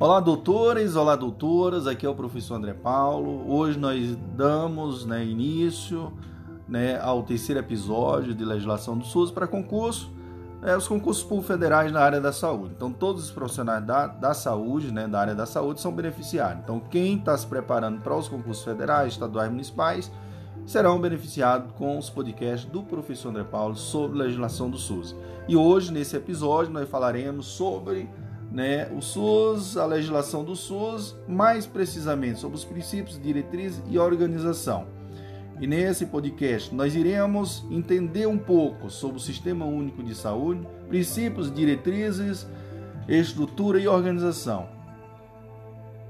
Olá, doutores, olá, doutoras. Aqui é o professor André Paulo. Hoje nós damos né, início né, ao terceiro episódio de legislação do SUS para concurso, né, os concursos públicos federais na área da saúde. Então, todos os profissionais da, da saúde, né, da área da saúde, são beneficiários. Então, quem está se preparando para os concursos federais, estaduais e municipais serão beneficiados com os podcasts do professor André Paulo sobre legislação do SUS. E hoje, nesse episódio, nós falaremos sobre né, o SUS, a legislação do SUS, mais precisamente sobre os princípios, diretrizes e organização. E nesse podcast nós iremos entender um pouco sobre o Sistema Único de Saúde, princípios, diretrizes, estrutura e organização.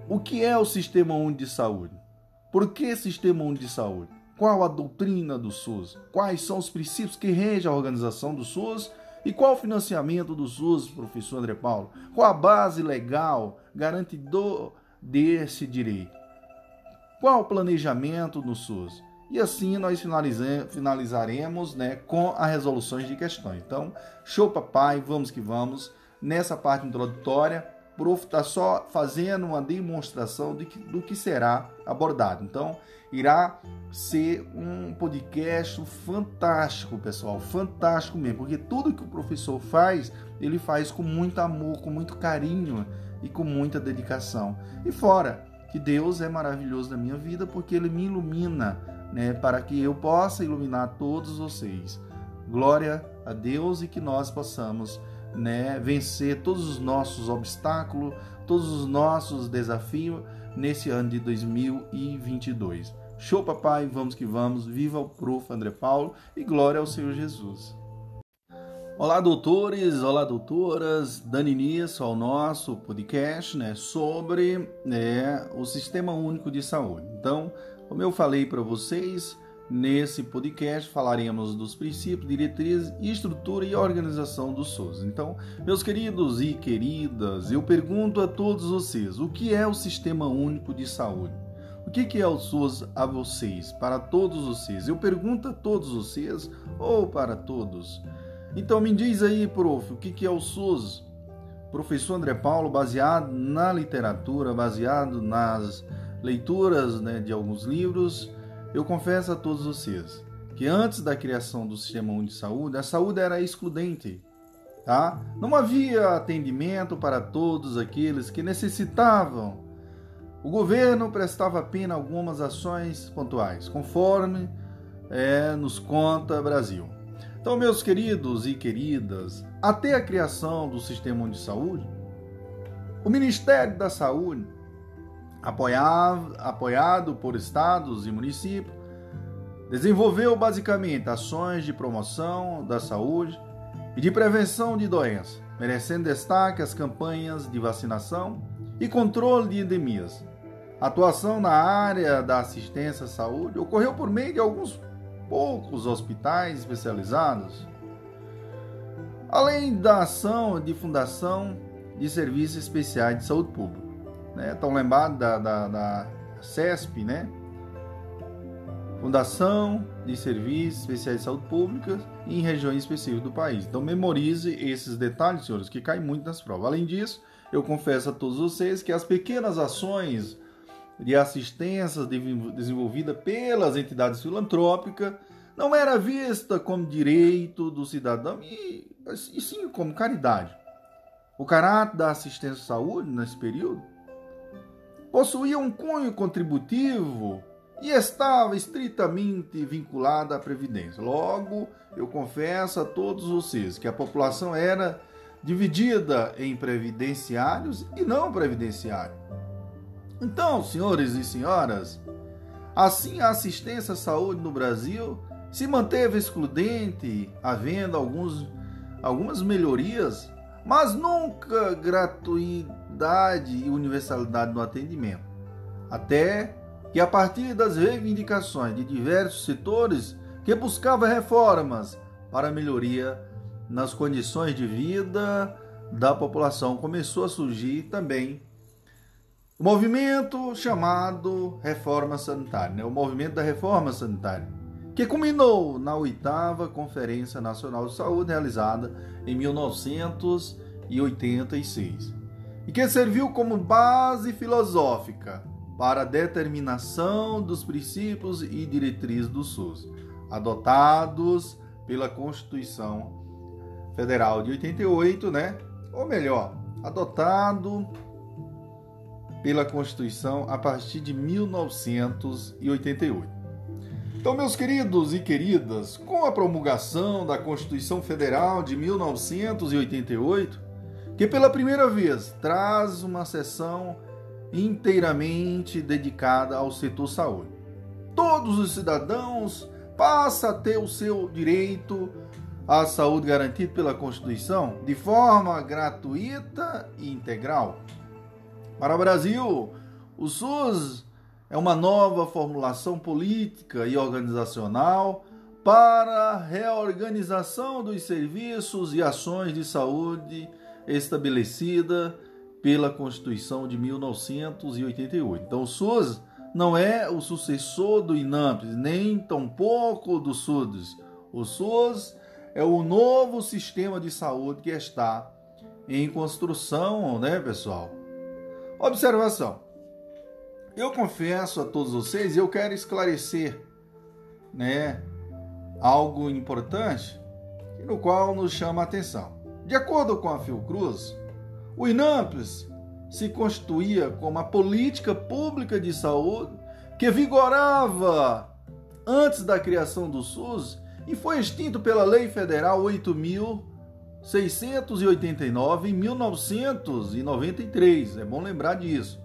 O que é o Sistema Único de Saúde? Por que Sistema Único de Saúde? Qual a doutrina do SUS? Quais são os princípios que regem a organização do SUS e qual o financiamento do SUS, professor André Paulo? Qual a base legal garantidor desse direito? Qual o planejamento no SUS? E assim nós finalizaremos né, com as resoluções de questões. Então, show papai, vamos que vamos. Nessa parte introdutória, o prof está só fazendo uma demonstração de que, do que será abordado. Então, irá ser um podcast fantástico, pessoal, fantástico mesmo, porque tudo que o professor faz, ele faz com muito amor, com muito carinho e com muita dedicação. E fora que Deus é maravilhoso na minha vida porque ele me ilumina, né, para que eu possa iluminar todos vocês. Glória a Deus e que nós possamos né, vencer todos os nossos obstáculos, todos os nossos desafios nesse ano de 2022. Show, papai, vamos que vamos. Viva o prof. André Paulo e glória ao Senhor Jesus. Olá, doutores, olá, doutoras. Dando início ao nosso podcast né, sobre né, o Sistema Único de Saúde. Então, como eu falei para vocês, nesse podcast falaremos dos princípios, diretrizes, estrutura e organização do SUS. Então, meus queridos e queridas, eu pergunto a todos vocês: o que é o Sistema Único de Saúde? O que é o SUS a vocês, para todos vocês? Eu pergunto a todos vocês ou para todos? Então me diz aí, prof, o que é o SUS? Professor André Paulo, baseado na literatura, baseado nas leituras né, de alguns livros, eu confesso a todos vocês que antes da criação do Sistema Único de Saúde, a saúde era excludente. Tá? Não havia atendimento para todos aqueles que necessitavam o governo prestava apenas algumas ações pontuais, conforme é, nos conta Brasil. Então, meus queridos e queridas, até a criação do Sistema de Saúde, o Ministério da Saúde, apoiado, apoiado por estados e municípios, desenvolveu basicamente ações de promoção da saúde e de prevenção de doenças, merecendo destaque as campanhas de vacinação e controle de endemias, atuação na área da assistência à saúde ocorreu por meio de alguns poucos hospitais especializados, além da ação de fundação de serviços especiais de saúde pública. Né? Estão lembrados da, da, da CESP, né? Fundação de Serviços Especiais de Saúde Pública em regiões específicas do país. Então memorize esses detalhes, senhores, que caem muito nas provas. Além disso, eu confesso a todos vocês que as pequenas ações de assistência desenvolvida pelas entidades filantrópicas não era vista como direito do cidadão e, e sim como caridade. O caráter da assistência à saúde nesse período possuía um cunho contributivo e estava estritamente vinculada à previdência. Logo, eu confesso a todos vocês que a população era dividida em previdenciários e não previdenciários. Então, senhores e senhoras, assim a assistência à saúde no Brasil se manteve excludente, havendo alguns, algumas melhorias, mas nunca gratuidade e universalidade no atendimento. Até que, a partir das reivindicações de diversos setores que buscavam reformas para melhoria nas condições de vida da população, começou a surgir também o movimento chamado Reforma Sanitária, né? o movimento da Reforma Sanitária, que culminou na oitava Conferência Nacional de Saúde realizada em 1986. e que serviu como base filosófica para a determinação dos princípios e diretrizes do SUS, adotados pela Constituição Federal de 88, né? Ou melhor, adotado pela Constituição a partir de 1988. Então, meus queridos e queridas, com a promulgação da Constituição Federal de 1988, que pela primeira vez traz uma seção inteiramente dedicada ao setor saúde. Todos os cidadãos passam a ter o seu direito à saúde garantido pela Constituição de forma gratuita e integral. Para o Brasil, o SUS é uma nova formulação política e organizacional para a reorganização dos serviços e ações de saúde estabelecida pela Constituição de 1988. Então, o SUS não é o sucessor do INAMPS, nem tampouco do SUDES. O SUS é o novo sistema de saúde que está em construção, né, pessoal? Observação. Eu confesso a todos vocês, eu quero esclarecer, né, algo importante no qual nos chama a atenção. De acordo com a Fiocruz, o INAMPS se constituía como a política pública de saúde que vigorava antes da criação do SUS e foi extinto pela Lei Federal 8.000 689 em 1993. É bom lembrar disso.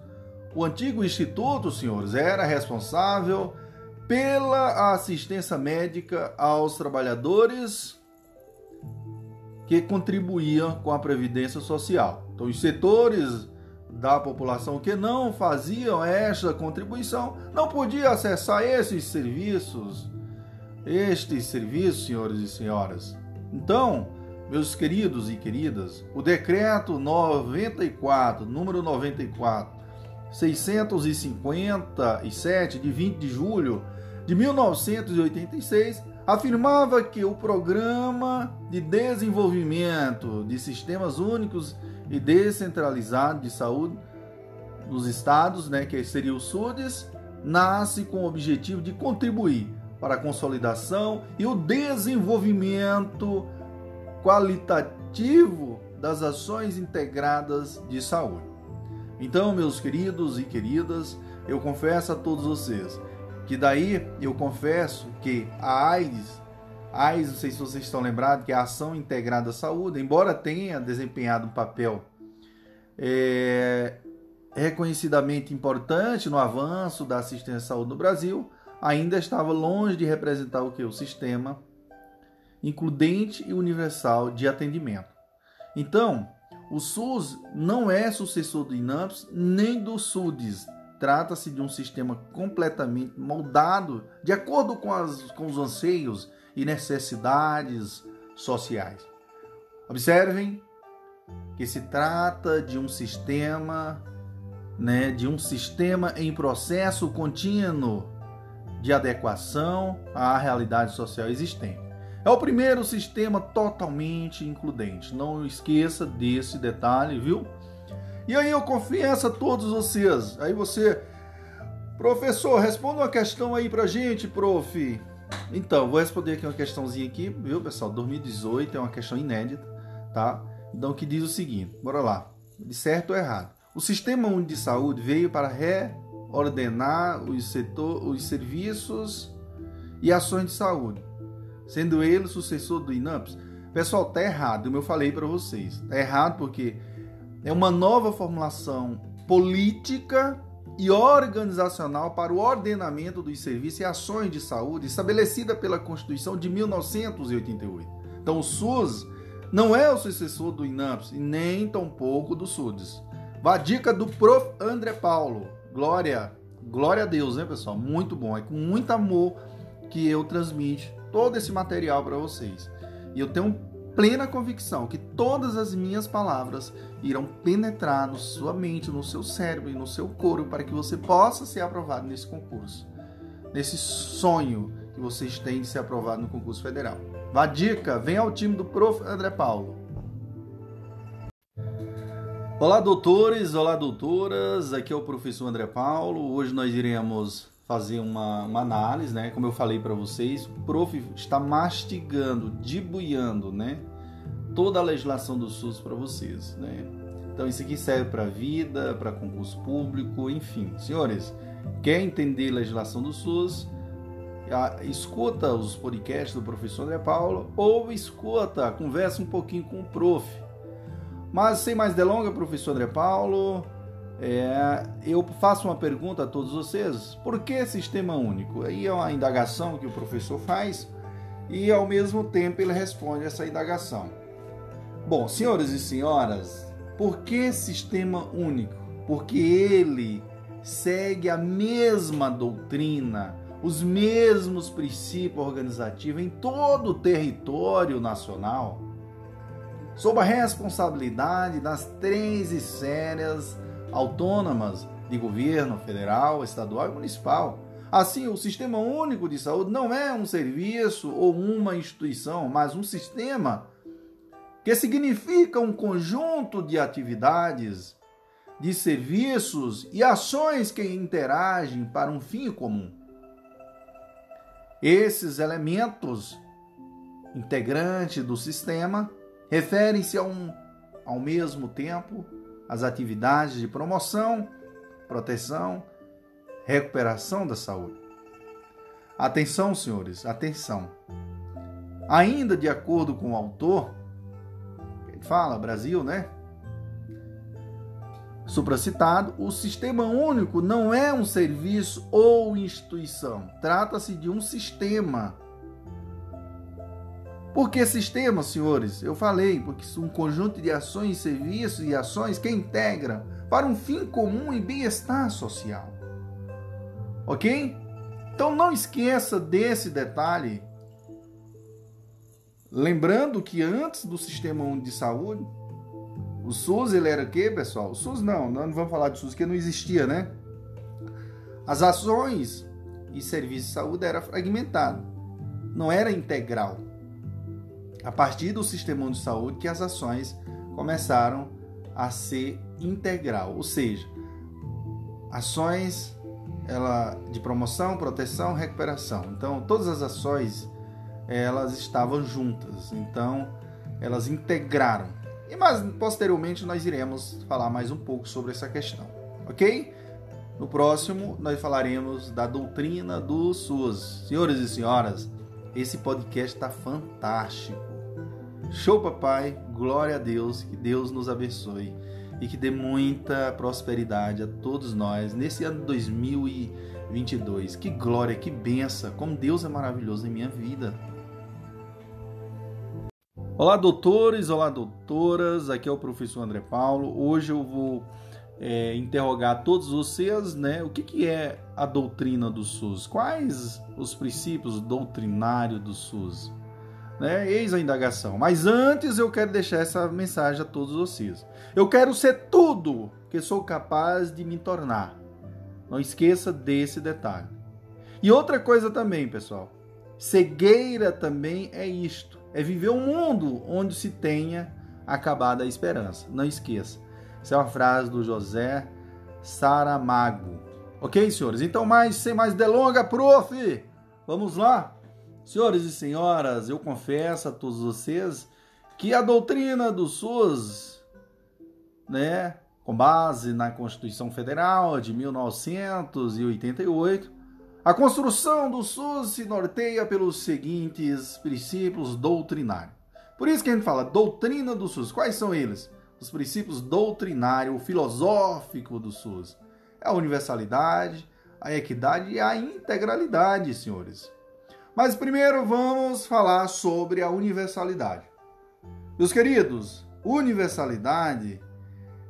O antigo instituto, senhores, era responsável pela assistência médica aos trabalhadores que contribuíam com a previdência social. Então, os setores da população que não faziam esta contribuição não podiam acessar esses serviços, estes serviços, senhores e senhoras. Então, meus queridos e queridas, o decreto 94, número 94, 657 de 20 de julho de 1986 afirmava que o programa de desenvolvimento de sistemas únicos e descentralizados de saúde nos estados, né, que seria o SUDES, nasce com o objetivo de contribuir para a consolidação e o desenvolvimento qualitativo das ações integradas de saúde. Então, meus queridos e queridas, eu confesso a todos vocês que daí eu confesso que a AIDS, AIDS, não sei se vocês estão lembrados, que é a Ação Integrada à Saúde, embora tenha desempenhado um papel é, reconhecidamente importante no avanço da assistência à saúde no Brasil, ainda estava longe de representar o que? O sistema includente e universal de atendimento. Então, o SUS não é sucessor do INAMPS nem do SUDES. Trata-se de um sistema completamente moldado de acordo com, as, com os anseios e necessidades sociais. Observem que se trata de um sistema, né, de um sistema em processo contínuo de adequação à realidade social existente. É o primeiro sistema totalmente includente. Não esqueça desse detalhe, viu? E aí eu confesso a todos vocês. Aí você, professor, responda uma questão aí pra gente, prof. Então, vou responder aqui uma questãozinha aqui, viu, pessoal? 2018 é uma questão inédita, tá? Então, que diz o seguinte, bora lá. De certo ou errado. O Sistema Único de Saúde veio para reordenar os, setor, os serviços e ações de saúde sendo ele o sucessor do INAMPS. Pessoal, tá errado, como eu falei para vocês. Tá errado porque é uma nova formulação política e organizacional para o ordenamento dos serviços e ações de saúde estabelecida pela Constituição de 1988. Então, o SUS não é o sucessor do INAMPS e nem tampouco do SUDES. Vá dica do Prof. André Paulo. Glória, glória a Deus, né, pessoal? Muito bom. É com muito amor que eu transmito todo esse material para vocês. E eu tenho plena convicção que todas as minhas palavras irão penetrar na sua mente, no seu cérebro e no seu corpo para que você possa ser aprovado nesse concurso. Nesse sonho que vocês têm de ser aprovado no concurso federal. Vá dica, vem ao time do Prof. André Paulo. Olá, doutores, olá, doutoras. Aqui é o professor André Paulo. Hoje nós iremos fazer uma, uma análise, né? Como eu falei para vocês, o prof está mastigando, debuiando, né? Toda a legislação do SUS para vocês, né? Então isso aqui serve para vida, para concurso público, enfim. Senhores, quer entender legislação do SUS? Escuta os podcasts do professor André Paulo ou escuta, conversa um pouquinho com o prof mas sem mais delongas, professor André Paulo, é, eu faço uma pergunta a todos vocês: por que sistema único? Aí é uma indagação que o professor faz e ao mesmo tempo ele responde essa indagação. Bom, senhores e senhoras, por que sistema único? Porque ele segue a mesma doutrina, os mesmos princípios organizativos em todo o território nacional sob a responsabilidade das três esferas autônomas de governo federal, estadual e municipal. Assim, o Sistema Único de Saúde não é um serviço ou uma instituição, mas um sistema que significa um conjunto de atividades, de serviços e ações que interagem para um fim comum. Esses elementos integrantes do sistema referem-se um, ao mesmo tempo às atividades de promoção, proteção, recuperação da saúde. Atenção, senhores, atenção. Ainda de acordo com o autor, ele fala, Brasil, né? Supracitado, o sistema único não é um serviço ou instituição. Trata-se de um sistema por que sistema, senhores? Eu falei, porque um conjunto de ações, serviços e ações que integram para um fim comum e bem-estar social. Ok? Então não esqueça desse detalhe. Lembrando que antes do Sistema de Saúde, o SUS ele era o quê, pessoal? O SUS não, não vamos falar de SUS, que não existia, né? As ações e serviços de saúde era fragmentado, não era integral a partir do sistema de saúde que as ações começaram a ser integral, ou seja, ações ela de promoção, proteção, recuperação. Então, todas as ações elas estavam juntas. Então, elas integraram. E mas posteriormente nós iremos falar mais um pouco sobre essa questão, OK? No próximo nós falaremos da doutrina do SUS. Senhores e senhoras, esse podcast está fantástico. Show, papai. Glória a Deus. Que Deus nos abençoe e que dê muita prosperidade a todos nós nesse ano 2022. Que glória, que benção. Como Deus é maravilhoso em minha vida. Olá, doutores, olá, doutoras. Aqui é o professor André Paulo. Hoje eu vou é, interrogar todos vocês, né? O que, que é a doutrina do SUS? Quais os princípios doutrinários do SUS? Né? Eis a indagação. Mas antes eu quero deixar essa mensagem a todos vocês. Eu quero ser tudo que sou capaz de me tornar. Não esqueça desse detalhe. E outra coisa também, pessoal. Cegueira também é isto. É viver um mundo onde se tenha acabado a esperança. Não esqueça. Essa é uma frase do José Saramago. Ok, senhores? Então, mais, sem mais delonga, prof! Vamos lá? Senhores e senhoras, eu confesso a todos vocês que a doutrina do SUS, né, com base na Constituição Federal de 1988, a construção do SUS se norteia pelos seguintes princípios doutrinários. Por isso que a gente fala doutrina do SUS. Quais são eles? Os princípios doutrinário, filosófico do SUS. É a universalidade, a equidade e a integralidade, senhores. Mas primeiro vamos falar sobre a universalidade. Meus queridos, universalidade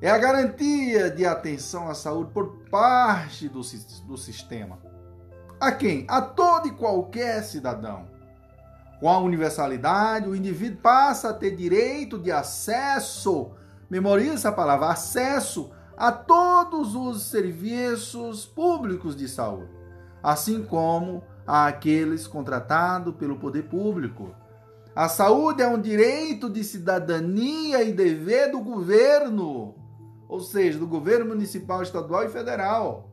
é a garantia de atenção à saúde por parte do, do sistema. A quem? A todo e qualquer cidadão. Com a universalidade, o indivíduo passa a ter direito de acesso, memorize essa palavra, acesso a todos os serviços públicos de saúde, assim como àqueles contratados pelo poder público. A saúde é um direito de cidadania e dever do governo. ou seja, do governo municipal, estadual e federal.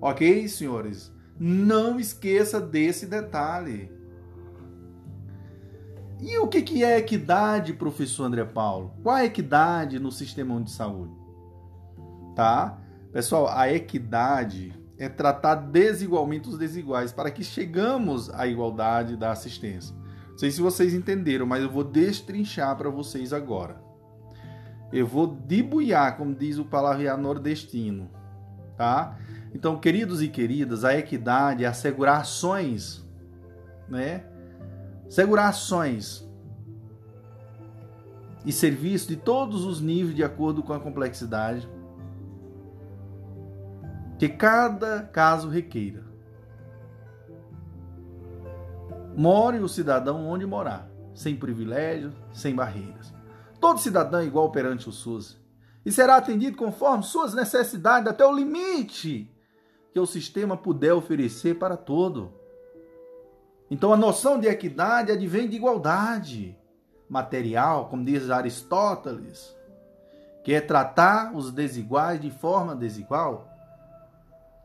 Ok, senhores? Não esqueça desse detalhe. E o que, é equidade, professor André Paulo? Qual é a equidade no sistema de saúde? Tá? Pessoal, a equidade é tratar desigualmente os desiguais para que chegamos à igualdade da assistência. Não sei se vocês entenderam, mas eu vou destrinchar para vocês agora. Eu vou debuiar, como diz o palavrear nordestino, tá? Então, queridos e queridas, a equidade é assegurar ações, né? Segurar ações e serviços de todos os níveis de acordo com a complexidade que cada caso requeira. More o cidadão onde morar, sem privilégios, sem barreiras. Todo cidadão é igual perante o SUS e será atendido conforme suas necessidades até o limite que o sistema puder oferecer para todo. Então a noção de equidade advém de igualdade material, como diz Aristóteles, que é tratar os desiguais de forma desigual,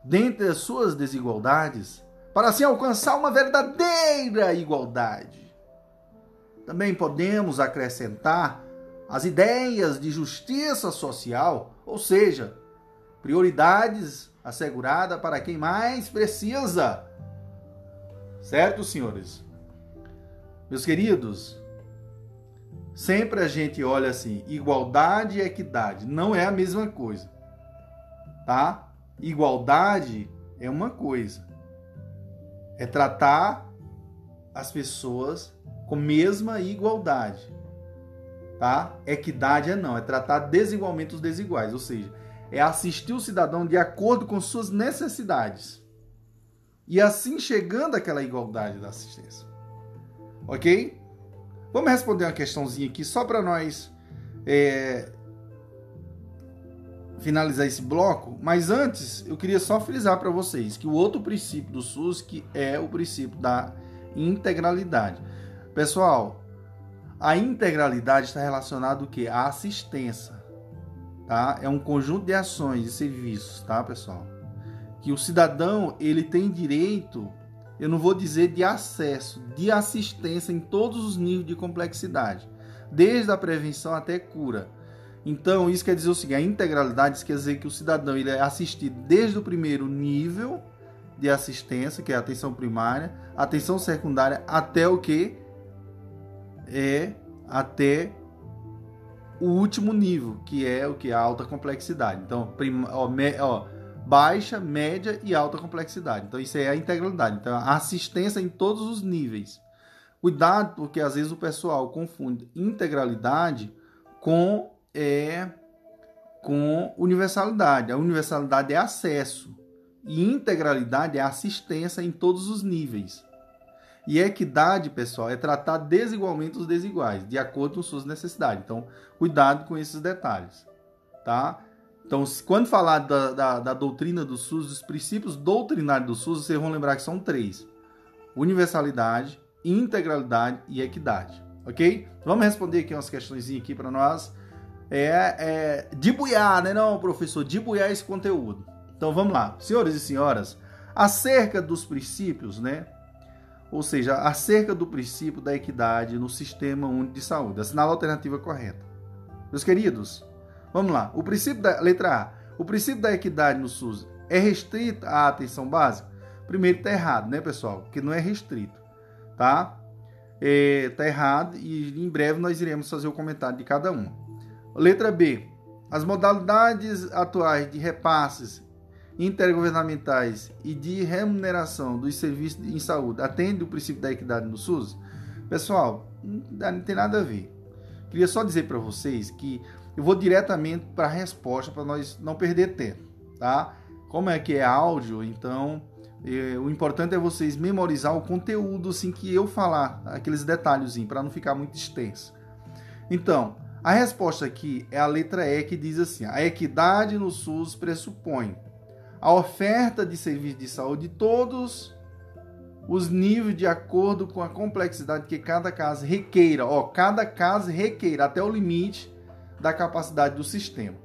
dentre as suas desigualdades, para assim alcançar uma verdadeira igualdade. Também podemos acrescentar as ideias de justiça social, ou seja, prioridades asseguradas para quem mais precisa Certo, senhores? Meus queridos, sempre a gente olha assim, igualdade e equidade não é a mesma coisa. Tá? Igualdade é uma coisa. É tratar as pessoas com mesma igualdade. Tá? Equidade é não, é tratar desigualmente os desiguais, ou seja, é assistir o cidadão de acordo com suas necessidades e assim chegando àquela igualdade da assistência. Ok? Vamos responder uma questãozinha aqui só para nós é, finalizar esse bloco. Mas antes, eu queria só frisar para vocês que o outro princípio do SUS que é o princípio da integralidade. Pessoal, a integralidade está relacionada o que? A assistência, tá? É um conjunto de ações e serviços, tá, pessoal? que o cidadão ele tem direito, eu não vou dizer de acesso, de assistência em todos os níveis de complexidade, desde a prevenção até cura. Então, isso quer dizer o seguinte, a integralidade quer dizer que o cidadão ele é assistido desde o primeiro nível de assistência, que é a atenção primária, atenção secundária, até o que é até o último nível, que é o que a alta complexidade. Então, ó, me, ó baixa, média e alta complexidade. Então isso é a integralidade. Então a assistência em todos os níveis. Cuidado, porque às vezes o pessoal confunde integralidade com é com universalidade. A universalidade é acesso e integralidade é assistência em todos os níveis. E equidade, pessoal, é tratar desigualmente os desiguais, de acordo com suas necessidades. Então, cuidado com esses detalhes, tá? Então, quando falar da, da, da, doutrina do SUS, dos princípios doutrinários do SUS, vocês vão lembrar que são três: universalidade, integralidade e equidade. Ok? Vamos responder aqui umas questões aqui para nós. É, é de buiar, né, não, professor? De buiar esse conteúdo. Então vamos lá, senhores e senhoras, acerca dos princípios, né? Ou seja, acerca do princípio da equidade no sistema único de saúde. Assinala a alternativa correta. Meus queridos, Vamos lá. O princípio da letra A. O princípio da equidade no SUS é restrito à atenção básica? Primeiro está errado, né, pessoal? Que não é restrito, tá? É, tá errado e em breve nós iremos fazer o comentário de cada um. Letra B. As modalidades atuais de repasses intergovernamentais e de remuneração dos serviços em saúde atendem o princípio da equidade no SUS? Pessoal, não tem nada a ver. Queria só dizer para vocês que eu vou diretamente para a resposta para nós não perder tempo, tá? Como é que é áudio, então eh, o importante é vocês memorizar o conteúdo assim que eu falar, aqueles detalhezinhos para não ficar muito extenso. Então, a resposta aqui é a letra E que diz assim: a equidade no SUS pressupõe a oferta de serviços de saúde de todos os níveis de acordo com a complexidade que cada caso requeira. Ó, cada caso requeira até o limite da capacidade do sistema.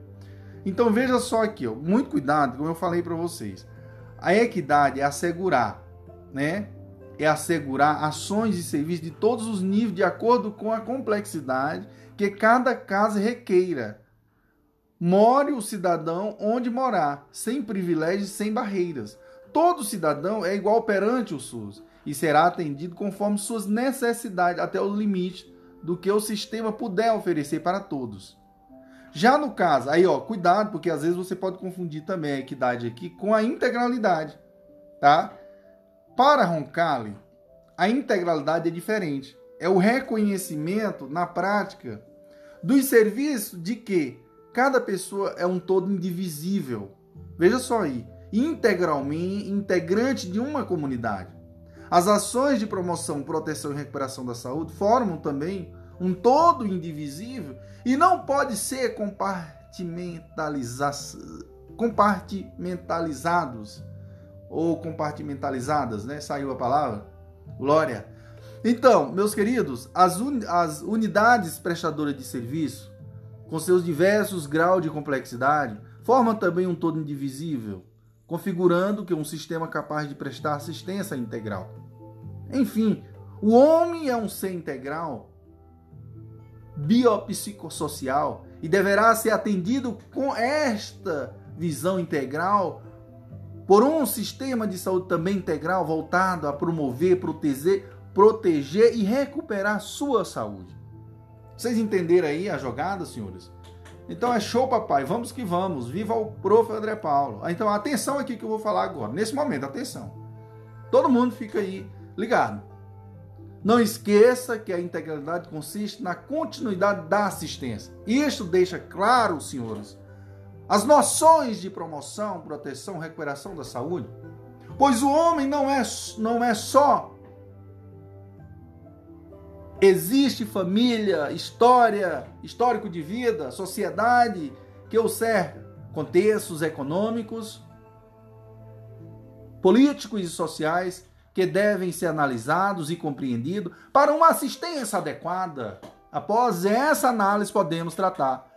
Então veja só aqui, ó, muito cuidado, como eu falei para vocês. A equidade é assegurar, né? É assegurar ações e serviços de todos os níveis de acordo com a complexidade que cada caso requeira. More o cidadão onde morar, sem privilégios, sem barreiras. Todo cidadão é igual perante o SUS e será atendido conforme suas necessidades até o limite do que o sistema puder oferecer para todos. Já no caso, aí ó, cuidado, porque às vezes você pode confundir também a equidade aqui com a integralidade, tá? Para Roncalli, a integralidade é diferente. É o reconhecimento na prática dos serviços de que cada pessoa é um todo indivisível. Veja só aí, integralmente integrante de uma comunidade. As ações de promoção, proteção e recuperação da saúde formam também um todo indivisível e não pode ser compartimentalizados ou compartimentalizadas, né? Saiu a palavra. Glória. Então, meus queridos, as, un as unidades prestadoras de serviço, com seus diversos graus de complexidade, formam também um todo indivisível, configurando que um sistema capaz de prestar assistência integral. Enfim, o homem é um ser integral, biopsicossocial e deverá ser atendido com esta visão integral por um sistema de saúde também integral voltado a promover, proteger, proteger e recuperar sua saúde. Vocês entenderam aí a jogada, senhores? Então é show, papai. Vamos que vamos. Viva o prof. André Paulo. Então atenção aqui que eu vou falar agora. Nesse momento, atenção. Todo mundo fica aí ligado. Não esqueça que a integralidade consiste na continuidade da assistência. Isto deixa claro, senhores, as noções de promoção, proteção, recuperação da saúde. Pois o homem não é, não é só. Existe família, história, histórico de vida, sociedade que o cerca, contextos econômicos, políticos e sociais que devem ser analisados e compreendidos para uma assistência adequada. Após essa análise, podemos tratar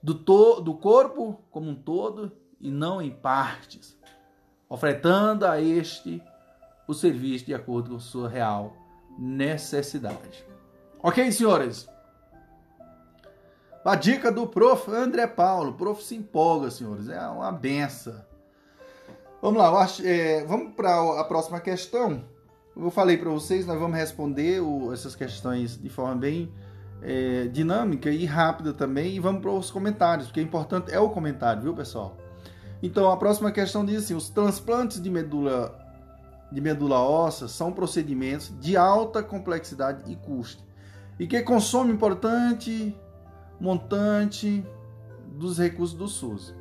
do, do corpo como um todo e não em partes, ofertando a este o serviço de acordo com sua real necessidade. Ok, senhores? A dica do prof. André Paulo. O prof se empolga, senhores. É uma benção. Vamos lá, acho, é, vamos para a próxima questão. Eu falei para vocês, nós vamos responder o, essas questões de forma bem é, dinâmica e rápida também. E vamos para os comentários, porque o importante é o comentário, viu, pessoal? Então, a próxima questão diz assim: os transplantes de medula, de medula óssea são procedimentos de alta complexidade e custo, e que consomem importante montante dos recursos do SUS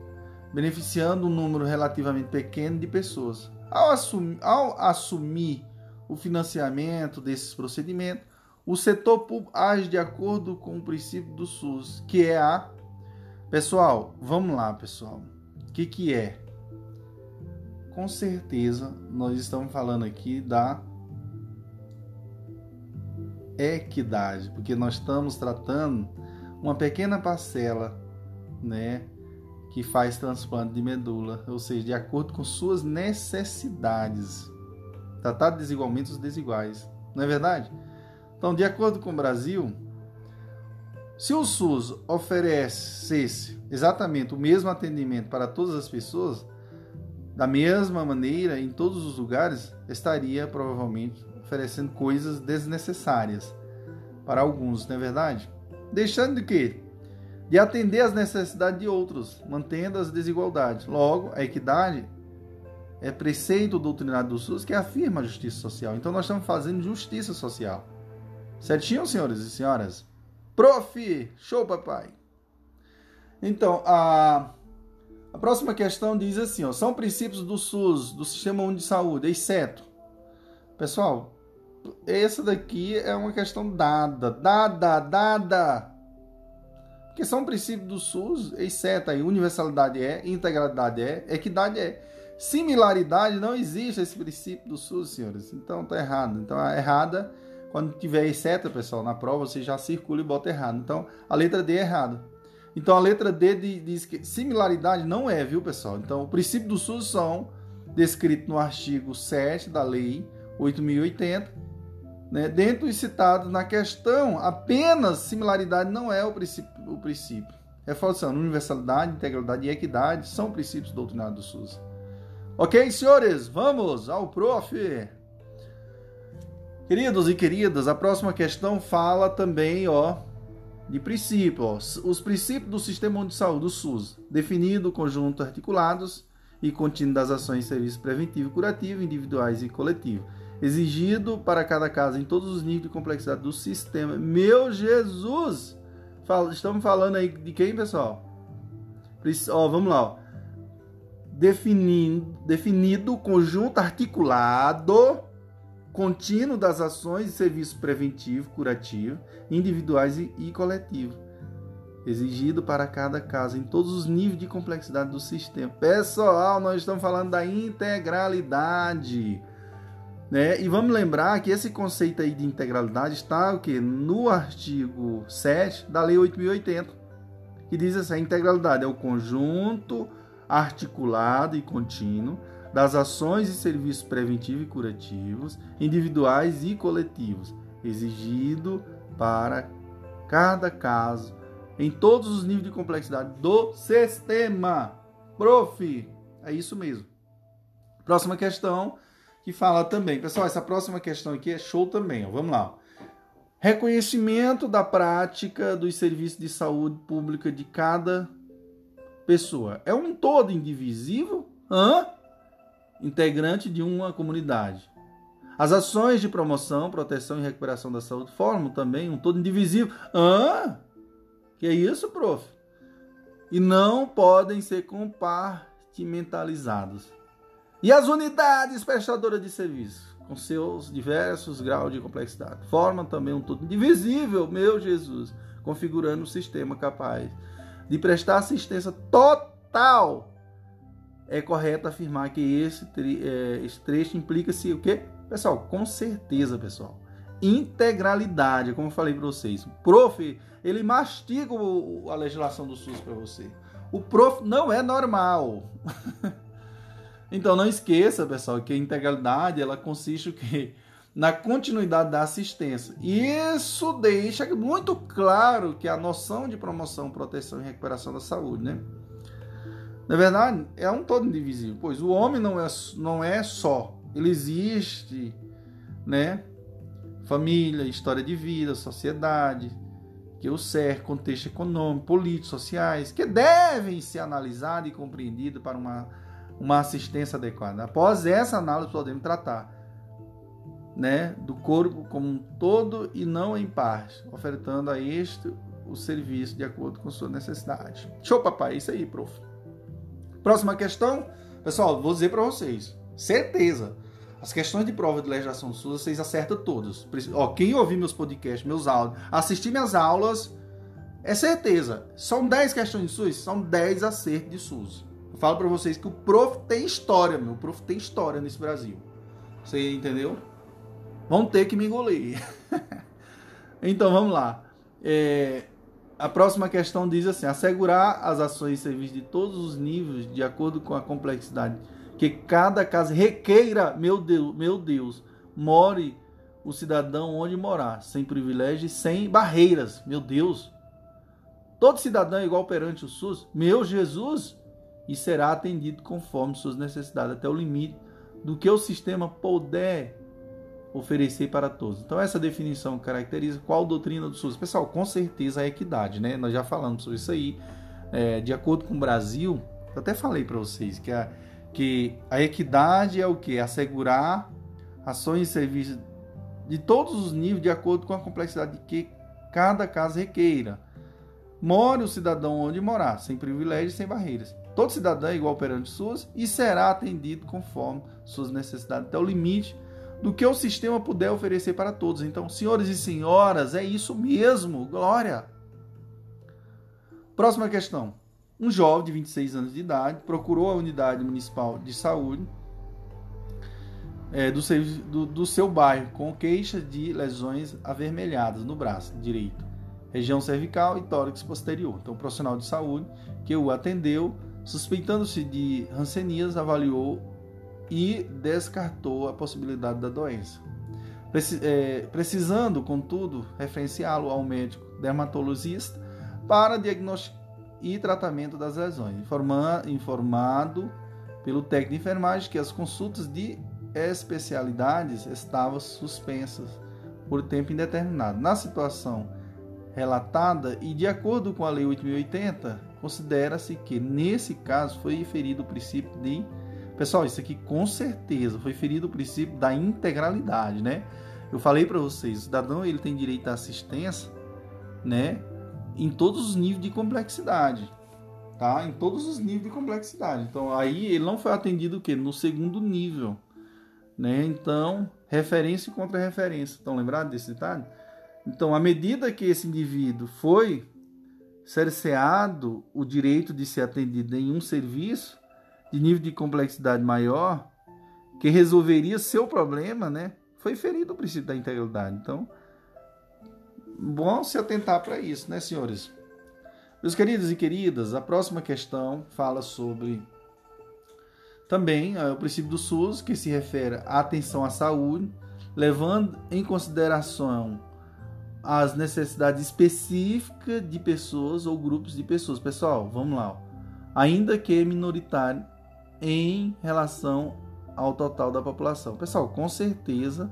beneficiando um número relativamente pequeno de pessoas. Ao assumir, ao assumir o financiamento desses procedimentos, o setor público age de acordo com o princípio do SUS, que é a. Pessoal, vamos lá, pessoal. O que, que é? Com certeza, nós estamos falando aqui da equidade, porque nós estamos tratando uma pequena parcela, né, que faz transplante de medula, ou seja, de acordo com suas necessidades. Tratar desigualmente os desiguais. Não é verdade? Então, de acordo com o Brasil, se o SUS oferecesse exatamente o mesmo atendimento para todas as pessoas, da mesma maneira, em todos os lugares, estaria provavelmente oferecendo coisas desnecessárias para alguns, não é verdade? Deixando de que de atender às necessidades de outros, mantendo as desigualdades. Logo, a equidade é preceito doutrinário do SUS que afirma a justiça social. Então nós estamos fazendo justiça social. Certinho, senhores e senhoras? Prof! Show, papai! Então, a, a próxima questão diz assim: ó, são princípios do SUS, do Sistema Único de Saúde, exceto. Pessoal, essa daqui é uma questão dada, dada, dada que são princípios do SUS, exceto aí universalidade é, integralidade é, equidade é. Similaridade não existe esse princípio do SUS, senhores. Então tá errado. Então a errada, quando tiver exceto, pessoal, na prova você já circula e bota errado. Então a letra D é errada. Então a letra D diz que similaridade não é, viu, pessoal? Então o princípio do SUS são descritos no artigo 7 da Lei 8080, né? dentro dos citados na questão, apenas similaridade não é o princípio. O princípio. Reforçando, universalidade, integralidade e equidade são princípios doutrinários do SUS. Ok, senhores, vamos ao prof. Queridos e queridas, a próxima questão fala também, ó, de princípio, ó, os princípios do Sistema de Saúde, do SUS, definido conjunto articulados e contínuo das ações de serviço preventivo e curativo, individuais e coletivo, exigido para cada caso em todos os níveis de complexidade do sistema. Meu Jesus! Estamos falando aí de quem, pessoal? Ó, vamos lá, ó. Definindo, definido conjunto articulado contínuo das ações de serviço preventivo, curativo, individuais e, e coletivo, exigido para cada caso, em todos os níveis de complexidade do sistema. Pessoal, nós estamos falando da integralidade. Né? E vamos lembrar que esse conceito aí de integralidade está o quê? no artigo 7 da Lei 8080, que diz assim: a integralidade é o conjunto articulado e contínuo das ações e serviços preventivos e curativos, individuais e coletivos, exigido para cada caso, em todos os níveis de complexidade do sistema. Prof, é isso mesmo. Próxima questão que fala também. Pessoal, essa próxima questão aqui é show também. Ó. Vamos lá. Reconhecimento da prática dos serviços de saúde pública de cada pessoa. É um todo indivisível? Hã? Integrante de uma comunidade. As ações de promoção, proteção e recuperação da saúde formam também um todo indivisível. Ah, que é isso, prof? E não podem ser compartimentalizados. E as unidades prestadoras de serviço, com seus diversos graus de complexidade, formam também um todo indivisível, meu Jesus, configurando um sistema capaz de prestar assistência total é correto afirmar que esse, é, esse trecho implica-se o quê? Pessoal, com certeza, pessoal. Integralidade, como eu falei para vocês. O prof, ele mastiga o, a legislação do SUS para você. O prof não é normal. então não esqueça, pessoal, que a integralidade ela consiste o quê? na continuidade da assistência. Isso deixa muito claro que a noção de promoção, proteção e recuperação da saúde, né? Na verdade, é um todo indivisível, pois o homem não é, não é só. Ele existe, né? Família, história de vida, sociedade, que o cerca, contexto econômico, político, sociais, que devem ser analisados e compreendidos para uma, uma assistência adequada. Após essa análise, podemos tratar né, do corpo como um todo e não em parte, ofertando a este o serviço de acordo com sua necessidade. Show, papai, isso aí, prof. Próxima questão. Pessoal, vou dizer para vocês. Certeza. As questões de prova de legislação do SUS, vocês acertam todas. Ó, quem ouvir meus podcasts, meus áudios, assistir minhas aulas, é certeza. São 10 questões de SUS, são 10 acertos de SUS. Eu falo para vocês que o prof tem história, meu. O prof tem história nesse Brasil. Você entendeu? Vão ter que me engolir. então, vamos lá. É, a próxima questão diz assim: assegurar as ações e serviços de todos os níveis de acordo com a complexidade que cada caso requeira, meu Deus, meu Deus, more o cidadão onde morar, sem privilégios, sem barreiras, meu Deus. Todo cidadão é igual perante o SUS, meu Jesus, e será atendido conforme suas necessidades, até o limite do que o sistema puder oferecer para todos. Então essa definição caracteriza qual doutrina do SUS. Pessoal, com certeza a equidade, né? Nós já falamos sobre isso aí. É, de acordo com o Brasil, eu até falei para vocês que a, que a equidade é o que? Assegurar ações e serviços de todos os níveis de acordo com a complexidade que cada caso requeira. More o cidadão onde morar, sem privilégios, sem barreiras. Todo cidadão é igual perante SUS e será atendido conforme suas necessidades até o limite do que o sistema puder oferecer para todos. Então, senhores e senhoras, é isso mesmo. Glória! Próxima questão. Um jovem de 26 anos de idade procurou a unidade municipal de saúde é, do, seu, do, do seu bairro com queixa de lesões avermelhadas no braço direito. região cervical e tórax posterior. Então, o profissional de saúde que o atendeu, suspeitando-se de rancenias, avaliou e descartou a possibilidade da doença. É, precisando, contudo, referenciá-lo ao médico dermatologista para diagnóstico e tratamento das lesões, informado pelo técnico de enfermagem que as consultas de especialidades estavam suspensas por tempo indeterminado. Na situação relatada e de acordo com a Lei 8080, considera-se que nesse caso foi ferido o princípio de Pessoal, isso aqui com certeza foi ferido o princípio da integralidade, né? Eu falei para vocês, o cidadão ele tem direito à assistência, né? Em todos os níveis de complexidade, tá? Em todos os níveis de complexidade. Então aí ele não foi atendido o quê? No segundo nível, né? Então referência e contra-referência. Estão lembrados desse detalhe? Então, à medida que esse indivíduo foi cerceado o direito de ser atendido em um serviço de nível de complexidade maior, que resolveria seu problema, né? Foi ferido o princípio da integralidade. Então, bom se atentar para isso, né, senhores? Meus queridos e queridas, a próxima questão fala sobre também é, o princípio do SUS, que se refere à atenção à saúde, levando em consideração as necessidades específicas de pessoas ou grupos de pessoas. Pessoal, vamos lá. Ainda que minoritário em relação ao total da população. Pessoal, com certeza,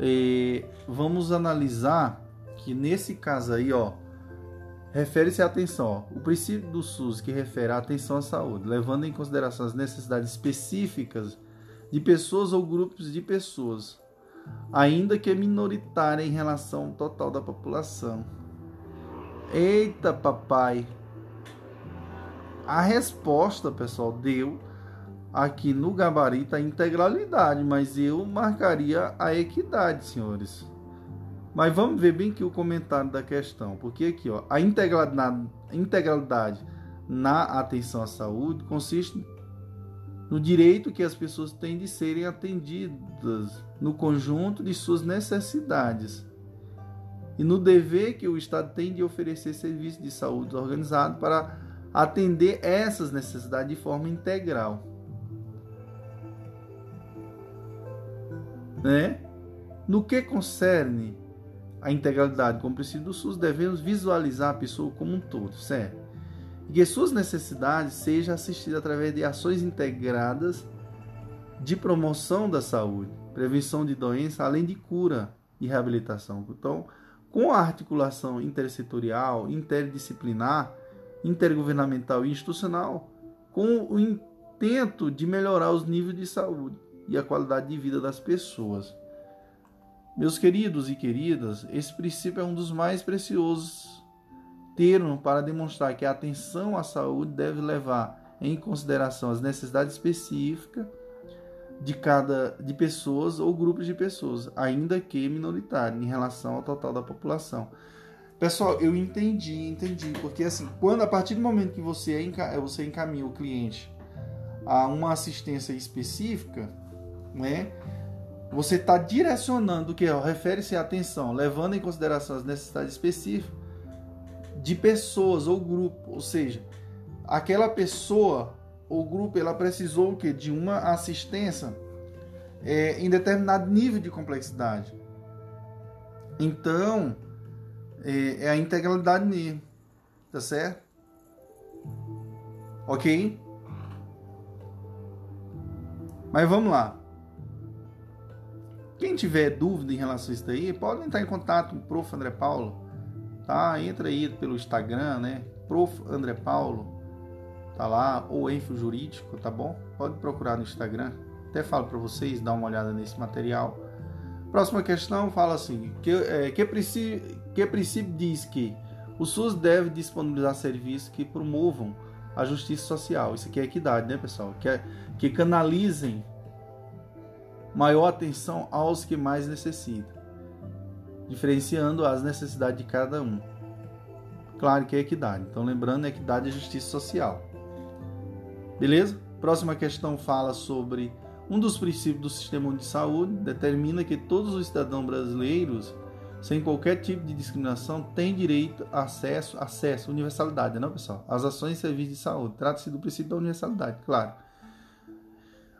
eh, vamos analisar que nesse caso aí, ó, refere-se à atenção. Ó, o princípio do SUS que refere à atenção à saúde, levando em consideração as necessidades específicas de pessoas ou grupos de pessoas, ainda que minoritária em relação ao total da população. Eita, papai! A resposta, pessoal, deu aqui no gabarito a integralidade, mas eu marcaria a equidade, senhores. Mas vamos ver bem que o comentário da questão, porque aqui, ó, a integralidade, na atenção à saúde consiste no direito que as pessoas têm de serem atendidas no conjunto de suas necessidades e no dever que o Estado tem de oferecer serviços de saúde organizado para atender essas necessidades de forma integral. Né? No que concerne a integralidade como princípio do SUS, devemos visualizar a pessoa como um todo, certo? E que suas necessidades sejam assistidas através de ações integradas de promoção da saúde, prevenção de doença, além de cura e reabilitação. Então, com a articulação intersetorial, interdisciplinar, intergovernamental e institucional, com o intento de melhorar os níveis de saúde e a qualidade de vida das pessoas. Meus queridos e queridas, esse princípio é um dos mais preciosos termos para demonstrar que a atenção à saúde deve levar em consideração as necessidades específicas de cada de pessoas ou grupos de pessoas, ainda que minoritário em relação ao total da população. Pessoal, eu entendi, entendi, porque assim, quando a partir do momento que você, você encaminha o cliente a uma assistência específica, né? você está direcionando o que refere-se à atenção, levando em consideração as necessidades específicas de pessoas ou grupo, ou seja, aquela pessoa ou grupo ela precisou que de uma assistência é, em determinado nível de complexidade. Então é, é a integralidade mesmo, tá certo? Ok? Mas vamos lá. Quem tiver dúvida em relação a isso daí, pode entrar em contato com o Prof. André Paulo, tá? Entra aí pelo Instagram, né? Prof. André Paulo, tá lá, ou Enfo Jurídico, tá bom? Pode procurar no Instagram. Até falo para vocês, dar uma olhada nesse material. Próxima questão fala assim: que, é, que, princípio, que princípio diz que o SUS deve disponibilizar serviços que promovam a justiça social. Isso aqui é equidade, né, pessoal? Que, é, que canalizem maior atenção aos que mais necessitam, diferenciando as necessidades de cada um. Claro que é equidade. Então, lembrando, equidade e justiça social. Beleza? Próxima questão fala sobre um dos princípios do sistema de saúde, determina que todos os cidadãos brasileiros sem qualquer tipo de discriminação, tem direito a acesso, acesso, universalidade, não, pessoal? As ações e serviços de saúde. Trata-se do princípio da universalidade, claro.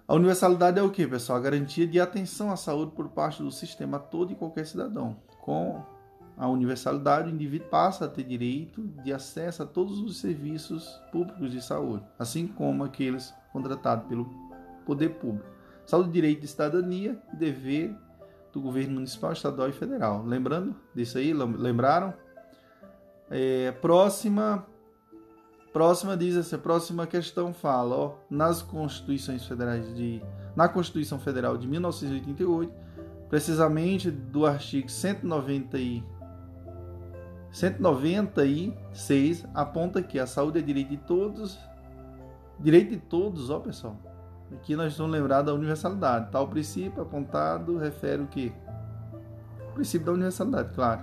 A universalidade é o que, pessoal? A garantia de atenção à saúde por parte do sistema todo e qualquer cidadão. Com a universalidade, o indivíduo passa a ter direito de acesso a todos os serviços públicos de saúde, assim como aqueles contratados pelo poder público. Saúde, direito de cidadania e dever do governo municipal, estadual e federal. Lembrando disso aí? Lembraram? É, próxima, próxima diz assim, próxima questão fala, ó, nas constituições federais de, na Constituição Federal de 1988, precisamente do artigo 190 e 196 aponta que a saúde é direito de todos, direito de todos, ó pessoal, Aqui nós estamos lembrados da universalidade. Tal princípio apontado refere o quê? O princípio da universalidade, claro.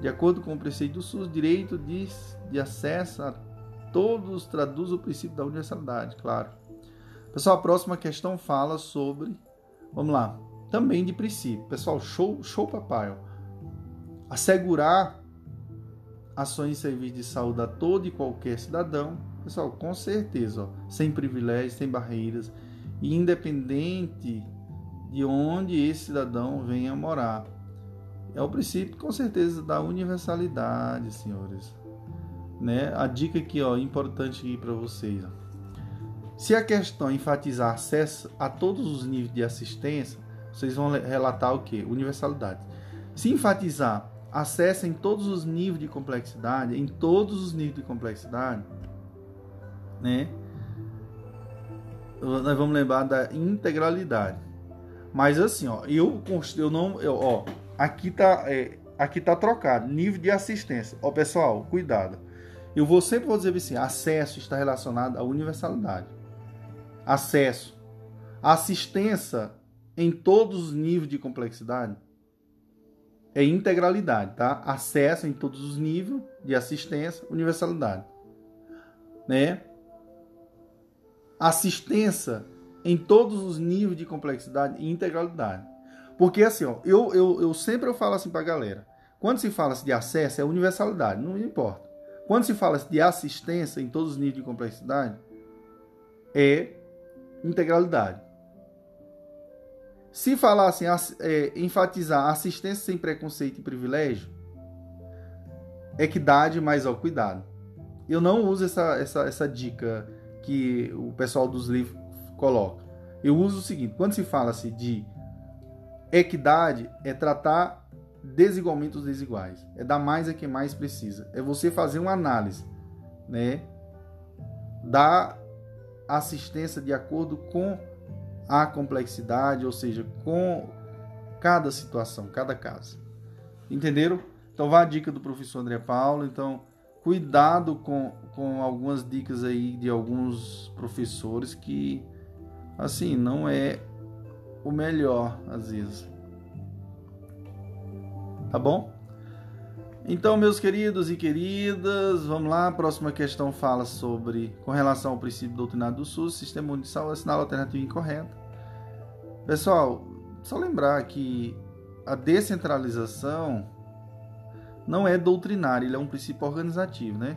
De acordo com o preceito do SUS, direito de, de acesso a todos traduz o princípio da universalidade, claro. Pessoal, a próxima questão fala sobre, vamos lá, também de princípio. Pessoal, show, show papai. Assegurar ações e serviços de saúde a todo e qualquer cidadão. Pessoal, com certeza, ó, sem privilégios, sem barreiras, e independente de onde esse cidadão venha morar. É o princípio, com certeza, da universalidade, senhores. Né? A dica aqui, ó, importante para vocês. Ó. Se a questão enfatizar acesso a todos os níveis de assistência, vocês vão relatar o que? Universalidade. Se enfatizar acesso em todos os níveis de complexidade, em todos os níveis de complexidade, né? nós vamos lembrar da integralidade. Mas assim, ó, eu, eu não, eu, ó, aqui tá, é, aqui tá trocado, nível de assistência. Ó, pessoal, cuidado. Eu vou sempre vou dizer assim, acesso está relacionado à universalidade. Acesso, assistência em todos os níveis de complexidade é integralidade, tá? Acesso em todos os níveis de assistência, universalidade, né? assistência em todos os níveis de complexidade e integralidade. Porque assim, ó, eu, eu, eu sempre eu falo assim para a galera, quando se fala de acesso é universalidade, não importa. Quando se fala de assistência em todos os níveis de complexidade, é integralidade. Se falar assim, é, enfatizar assistência sem preconceito e privilégio, equidade mais ao cuidado. Eu não uso essa, essa, essa dica que o pessoal dos livros coloca. Eu uso o seguinte: quando se fala-se de equidade, é tratar desigualmente os desiguais, é dar mais a quem mais precisa, é você fazer uma análise, né, da assistência de acordo com a complexidade, ou seja, com cada situação, cada caso. Entenderam? Então, vá a dica do professor André Paulo. Então, cuidado com, com algumas dicas aí de alguns professores que assim não é o melhor às vezes. Tá bom? Então, meus queridos e queridas, vamos lá. A próxima questão fala sobre, com relação ao princípio doutrinário do SUS, Sistema de Saúde, assinala alternativa incorreta. Pessoal, só lembrar que a descentralização não é doutrinário, ele é um princípio organizativo, né?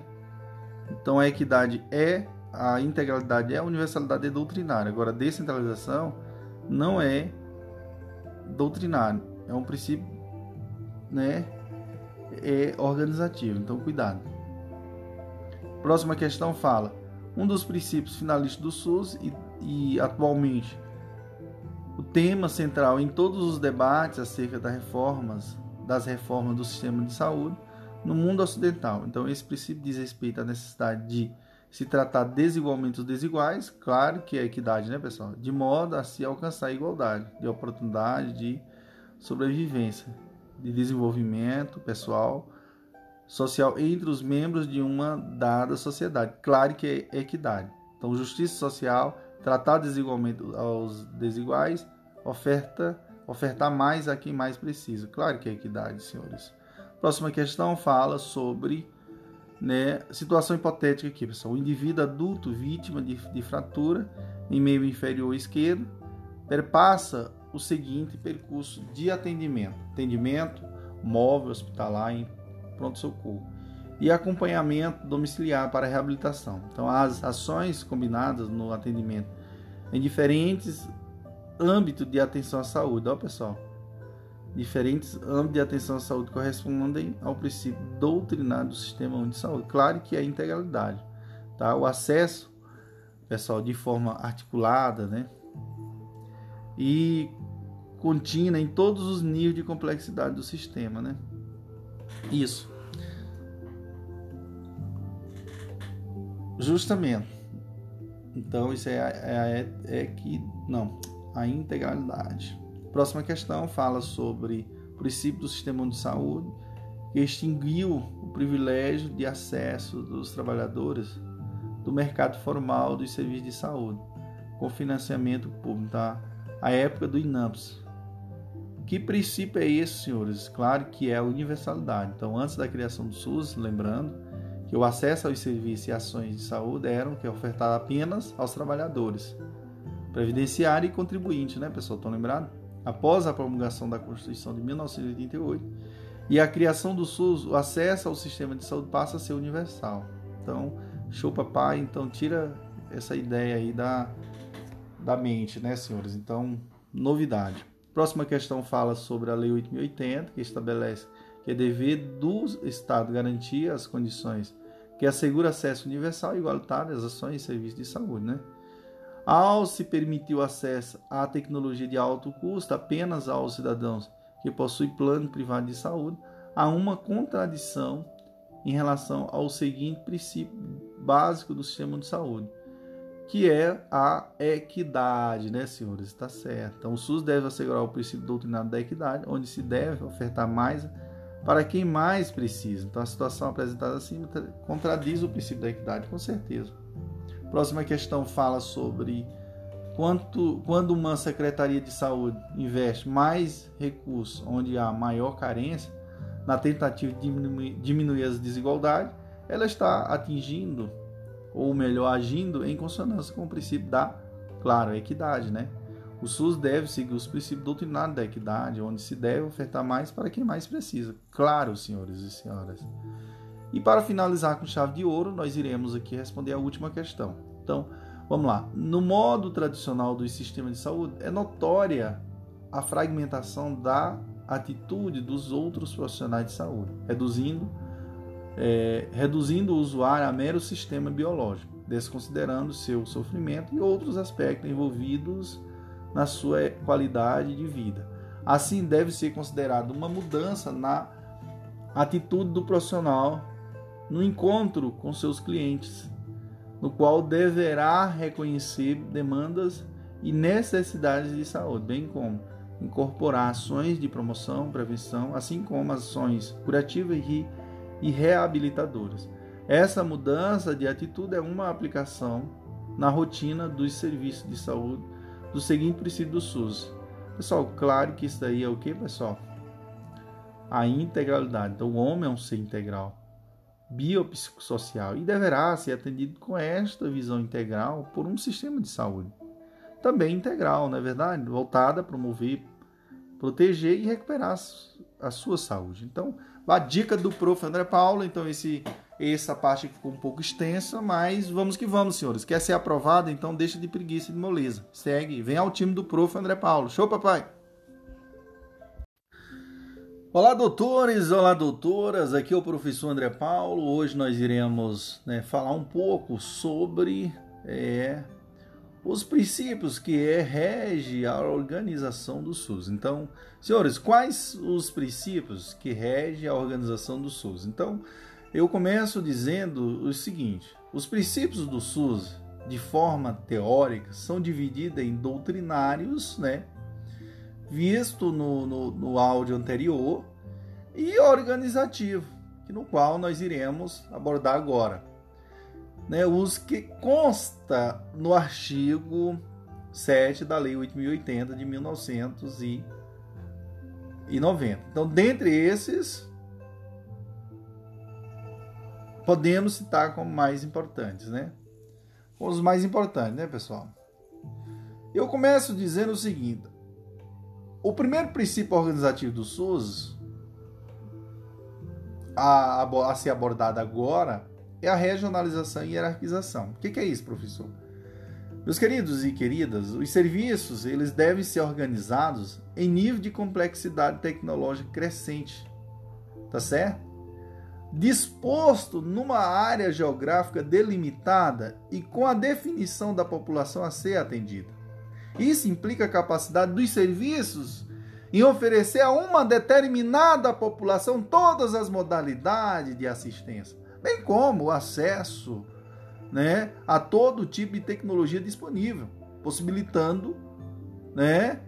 Então a equidade é, a integralidade é, a universalidade é doutrinária. Agora, a descentralização não é doutrinário, é um princípio, né? É organizativo, então cuidado. Próxima questão fala: um dos princípios finalistas do SUS e, e atualmente o tema central em todos os debates acerca das reformas das reformas do sistema de saúde no mundo ocidental. Então, esse princípio diz respeito à necessidade de se tratar desigualmente os desiguais, claro que é equidade, né, pessoal? De modo a se alcançar a igualdade de oportunidade, de sobrevivência, de desenvolvimento pessoal, social entre os membros de uma dada sociedade. Claro que é equidade. Então, justiça social, tratar desigualmente aos desiguais, oferta ofertar mais a quem mais precisa. Claro que é equidade, senhores. Próxima questão fala sobre né, situação hipotética aqui, pessoal. O indivíduo adulto vítima de, de fratura em meio inferior esquerdo perpassa o seguinte percurso de atendimento: atendimento móvel hospitalar em pronto-socorro e acompanhamento domiciliar para reabilitação. Então, as ações combinadas no atendimento em diferentes âmbitos de atenção à saúde, ó pessoal, diferentes âmbitos de atenção à saúde correspondem ao princípio doutrinário do Sistema de Saúde. Claro que é a integralidade, tá? O acesso, pessoal, de forma articulada, né? E contínua em todos os níveis de complexidade do sistema, né? Isso. Justamente. Então, isso é, é, é, é que. Não, a integralidade. Próxima questão fala sobre o princípio do sistema de saúde, que extinguiu o privilégio de acesso dos trabalhadores do mercado formal dos serviços de saúde, com financiamento público, tá? A época do INAMPS. Que princípio é esse, senhores? Claro que é a universalidade. Então, antes da criação do SUS, lembrando, que o acesso aos serviços e ações de saúde eram que é ofertado apenas aos trabalhadores, previdenciário e contribuinte, né, pessoal? Estão lembrados? Após a promulgação da Constituição de 1988 e a criação do SUS, o acesso ao sistema de saúde passa a ser universal. Então, show papai, então tira essa ideia aí da, da mente, né, senhores? Então, novidade. Próxima questão fala sobre a Lei 8080, que estabelece que é dever do Estado garantir as condições que assegura acesso universal e igualitário às ações e serviços de saúde. Né? Ao se permitir o acesso à tecnologia de alto custo apenas aos cidadãos que possuem plano privado de saúde, há uma contradição em relação ao seguinte princípio básico do sistema de saúde, que é a equidade, né, senhores? Está certo. Então, o SUS deve assegurar o princípio doutrinário da equidade, onde se deve ofertar mais para quem mais precisa. Então, a situação apresentada acima contradiz o princípio da equidade, com certeza. Próxima questão fala sobre quanto, quando uma secretaria de saúde investe mais recursos onde há maior carência, na tentativa de diminuir, diminuir as desigualdades, ela está atingindo, ou melhor, agindo em consonância com o princípio da, claro, equidade, né? O SUS deve seguir os princípios doutrinários da equidade, onde se deve ofertar mais para quem mais precisa. Claro, senhores e senhoras. E para finalizar com chave de ouro, nós iremos aqui responder a última questão. Então, vamos lá. No modo tradicional dos sistemas de saúde, é notória a fragmentação da atitude dos outros profissionais de saúde, reduzindo, é, reduzindo o usuário a mero sistema biológico, desconsiderando seu sofrimento e outros aspectos envolvidos na sua qualidade de vida. Assim, deve ser considerada uma mudança na atitude do profissional no encontro com seus clientes, no qual deverá reconhecer demandas e necessidades de saúde, bem como incorporar ações de promoção, prevenção, assim como ações curativas e reabilitadoras. Essa mudança de atitude é uma aplicação na rotina dos serviços de saúde do seguinte princípio do SUS. Pessoal, claro que isso daí é o que, pessoal? A integralidade. Então, o homem é um ser integral, biopsicossocial e deverá ser atendido com esta visão integral por um sistema de saúde. Também integral, não é verdade? Voltada a promover, proteger e recuperar a sua saúde. Então, a dica do prof. André Paulo, então esse essa parte ficou um pouco extensa, mas vamos que vamos, senhores. Quer ser aprovado? Então deixa de preguiça e de moleza. Segue, vem ao time do prof. André Paulo. Show, papai! Olá, doutores! Olá, doutoras! Aqui é o professor André Paulo. Hoje nós iremos né, falar um pouco sobre é, os princípios que rege a organização do SUS. Então, senhores, quais os princípios que rege a organização do SUS? Então, eu começo dizendo o seguinte: os princípios do SUS, de forma teórica, são divididos em doutrinários, né? Visto no, no, no áudio anterior, e organizativo, no qual nós iremos abordar agora. Né, os que consta no artigo 7 da Lei 8080 de 1990. Então, dentre esses, podemos citar como mais importantes, né? Os mais importantes, né, pessoal? Eu começo dizendo o seguinte: o primeiro princípio organizativo do SUS a, a, ser abordada agora é a regionalização e hierarquização. O que, é isso, professor? Meus queridos e queridas, os serviços eles devem ser organizados em nível de complexidade tecnológica crescente, tá certo? Disposto numa área geográfica delimitada e com a definição da população a ser atendida. Isso implica a capacidade dos serviços em oferecer a uma determinada população todas as modalidades de assistência, bem como o acesso né, a todo tipo de tecnologia disponível, possibilitando né,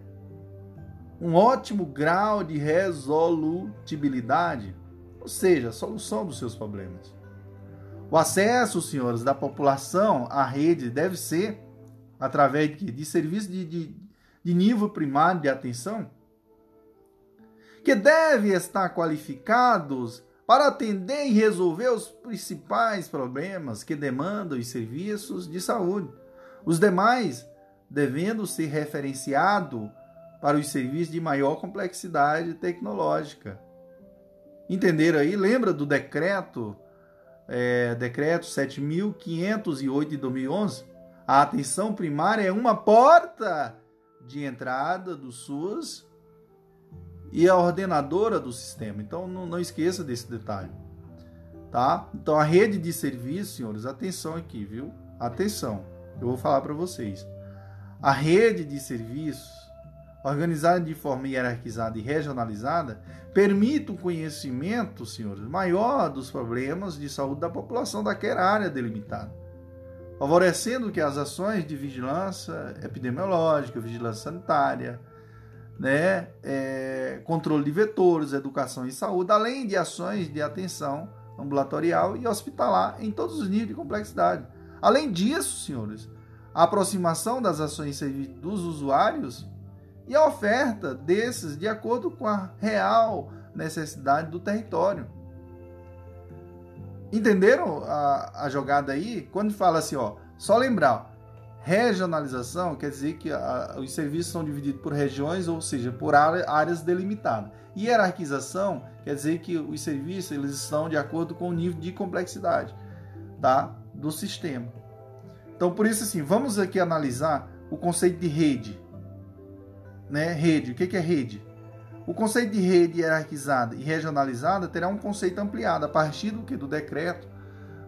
um ótimo grau de resolutibilidade, ou seja, a solução dos seus problemas. O acesso, senhores, da população à rede deve ser através de, de serviços de, de, de nível primário de atenção, que devem estar qualificados para atender e resolver os principais problemas que demandam os serviços de saúde. Os demais devendo ser referenciado para os serviços de maior complexidade tecnológica. Entenderam aí? Lembra do decreto, é, decreto 7.508 de 2011? A atenção primária é uma porta de entrada do SUS e a ordenadora do sistema. Então não, não esqueça desse detalhe. Tá? Então a rede de serviços, senhores, atenção aqui, viu? Atenção. Eu vou falar para vocês. A rede de serviços, organizada de forma hierarquizada e regionalizada, permite um conhecimento, senhores, maior dos problemas de saúde da população daquela área delimitada, favorecendo que as ações de vigilância epidemiológica, vigilância sanitária, né, é, controle de vetores, educação e saúde, além de ações de atenção ambulatorial e hospitalar em todos os níveis de complexidade. Além disso, senhores, a aproximação das ações dos usuários e a oferta desses de acordo com a real necessidade do território. Entenderam a, a jogada aí? Quando fala assim, ó, só lembrar, Regionalização quer dizer que a, os serviços são divididos por regiões, ou seja, por áreas delimitadas. Hierarquização quer dizer que os serviços eles estão de acordo com o nível de complexidade tá, do sistema. Então, por isso, assim, vamos aqui analisar o conceito de rede. Né? Rede, o que é rede? O conceito de rede hierarquizada e regionalizada terá um conceito ampliado a partir do que do decreto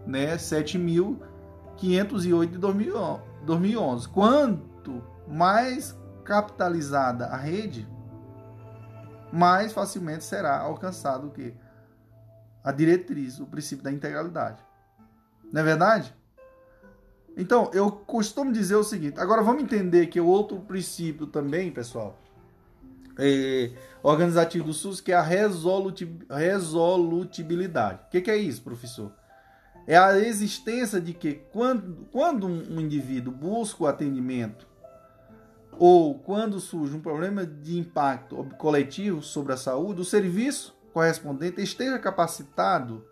né, 7.508 de 2011 2011. Quanto mais capitalizada a rede, mais facilmente será alcançado o que? A diretriz, o princípio da integralidade. Não é verdade? Então, eu costumo dizer o seguinte. Agora vamos entender que o outro princípio também, pessoal, é, organizativo do SUS, que é a resolutibilidade. O que, que é isso, professor? É a existência de que quando, quando um indivíduo busca o atendimento ou quando surge um problema de impacto coletivo sobre a saúde, o serviço correspondente esteja capacitado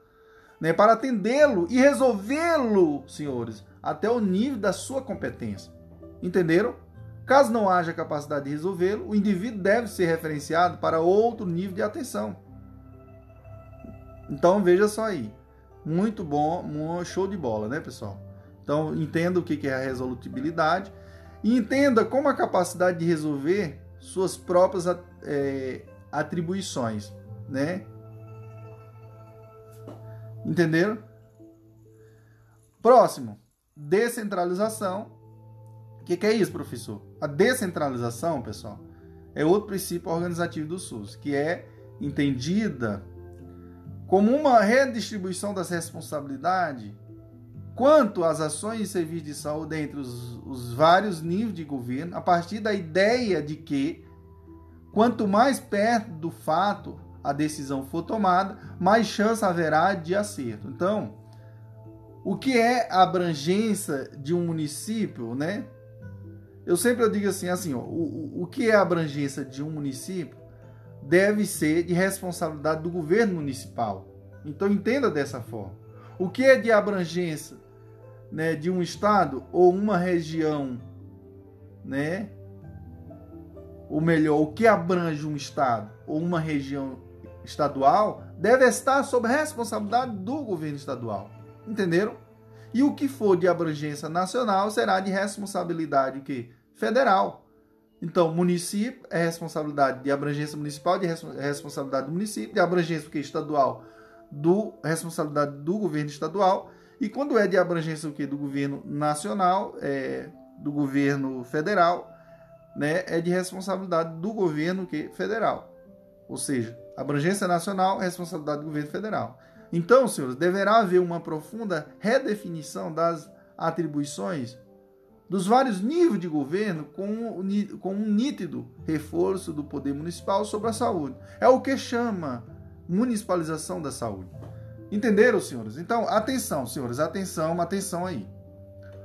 né, para atendê-lo e resolvê-lo, senhores, até o nível da sua competência. Entenderam? Caso não haja capacidade de resolvê-lo, o indivíduo deve ser referenciado para outro nível de atenção. Então veja só aí. Muito bom, show de bola, né, pessoal? Então, entenda o que é a resolutibilidade e entenda como a capacidade de resolver suas próprias é, atribuições, né? Entenderam? Próximo, descentralização. O que, que é isso, professor? A descentralização, pessoal, é outro princípio organizativo do SUS, que é entendida como uma redistribuição das responsabilidades quanto às ações e serviços de saúde entre os, os vários níveis de governo, a partir da ideia de que quanto mais perto do fato a decisão for tomada, mais chance haverá de acerto. Então, o que é a abrangência de um município, né? Eu sempre digo assim, assim, ó, o, o que é a abrangência de um município deve ser de responsabilidade do governo municipal. Então entenda dessa forma. O que é de abrangência né, de um estado ou uma região, né? Ou melhor, o que abrange um estado ou uma região estadual deve estar sob responsabilidade do governo estadual. Entenderam? E o que for de abrangência nacional será de responsabilidade que federal. Então, município é responsabilidade de abrangência municipal, de responsabilidade do município, de abrangência que estadual, do responsabilidade do governo estadual. E quando é de abrangência o que do governo nacional, é, do governo federal, né, é de responsabilidade do governo que federal. Ou seja, abrangência nacional, responsabilidade do governo federal. Então, senhores, deverá haver uma profunda redefinição das atribuições dos vários níveis de governo com, com um nítido reforço do poder municipal sobre a saúde. É o que chama municipalização da saúde. Entenderam, senhores? Então, atenção, senhores, atenção, atenção aí.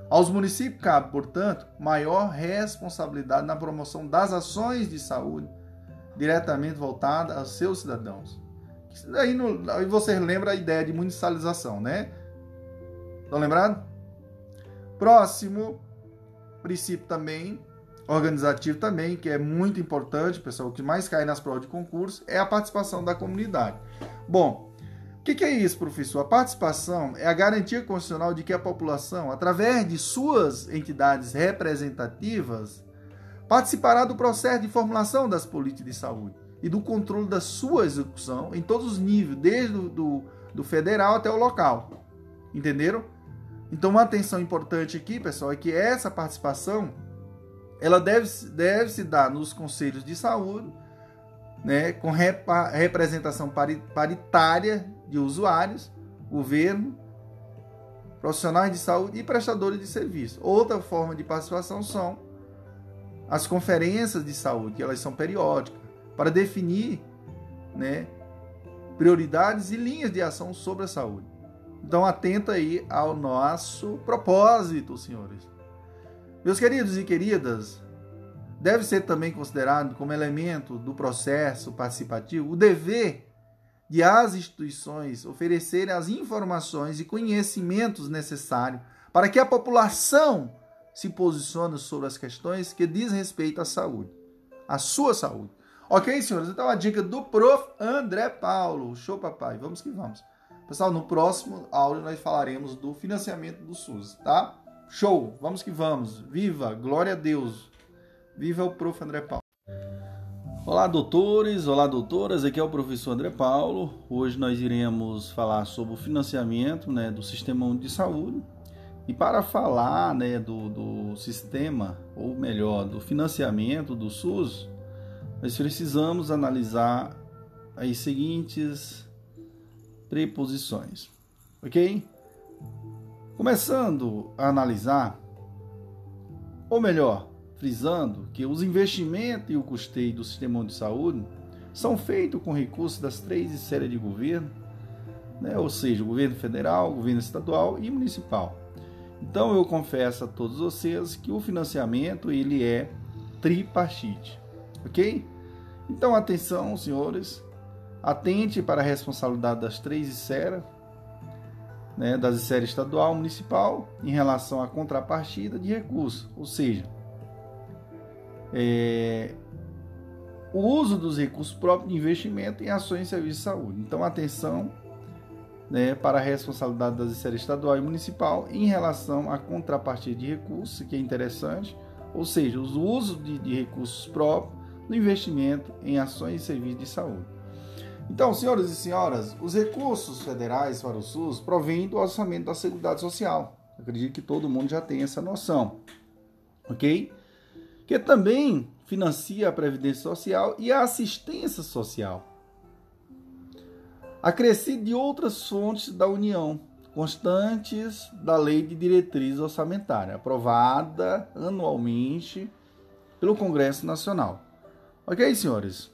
Aos municípios cabe, portanto, maior responsabilidade na promoção das ações de saúde diretamente voltada aos seus cidadãos. No, aí você lembra a ideia de municipalização, né? Estão lembrados? Próximo princípio também, organizativo também, que é muito importante, pessoal, o que mais cai nas provas de concurso, é a participação da comunidade. Bom, o que, que é isso, professor? A participação é a garantia constitucional de que a população, através de suas entidades representativas, participará do processo de formulação das políticas de saúde e do controle da sua execução em todos os níveis, desde o do, do federal até o local. Entenderam? Então, uma atenção importante aqui, pessoal, é que essa participação ela deve, deve se dar nos conselhos de saúde, né, com repa, representação paritária de usuários, governo, profissionais de saúde e prestadores de serviço. Outra forma de participação são as conferências de saúde, que elas são periódicas para definir né, prioridades e linhas de ação sobre a saúde. Então, atenta aí ao nosso propósito, senhores. Meus queridos e queridas, deve ser também considerado como elemento do processo participativo o dever de as instituições oferecerem as informações e conhecimentos necessários para que a população se posicione sobre as questões que diz respeito à saúde, à sua saúde. Ok, senhores? Então a dica do prof. André Paulo. Show, papai. Vamos que vamos. Pessoal, no próximo áudio nós falaremos do financiamento do SUS, tá? Show! Vamos que vamos. Viva! Glória a Deus! Viva o prof. André Paulo. Olá, doutores, olá, doutoras. Aqui é o professor André Paulo. Hoje nós iremos falar sobre o financiamento né, do Sistema de Saúde. E para falar né, do, do sistema, ou melhor, do financiamento do SUS, nós precisamos analisar as seguintes preposições, ok? Começando a analisar, ou melhor, frisando que os investimentos e o custeio do sistema de saúde são feitos com recursos das três esferas de governo, né? ou seja, governo federal, governo estadual e municipal. Então eu confesso a todos vocês que o financiamento ele é tripartite ok? Então, atenção, senhores, atente para a responsabilidade das três esferas, né, das esferas estadual, municipal, em relação à contrapartida de recursos, ou seja, é, o uso dos recursos próprios de investimento em ações e serviços de saúde. Então, atenção né, para a responsabilidade das esferas estadual e municipal em relação à contrapartida de recursos, que é interessante, ou seja, o uso de, de recursos próprios no investimento em ações e serviços de saúde. Então, senhoras e senhoras, os recursos federais para o SUS provêm do orçamento da Seguridade Social. acredito que todo mundo já tem essa noção, ok? Que também financia a Previdência Social e a assistência social. Acrescido de outras fontes da União, constantes da Lei de Diretriz Orçamentária, aprovada anualmente pelo Congresso Nacional. Ok, senhores?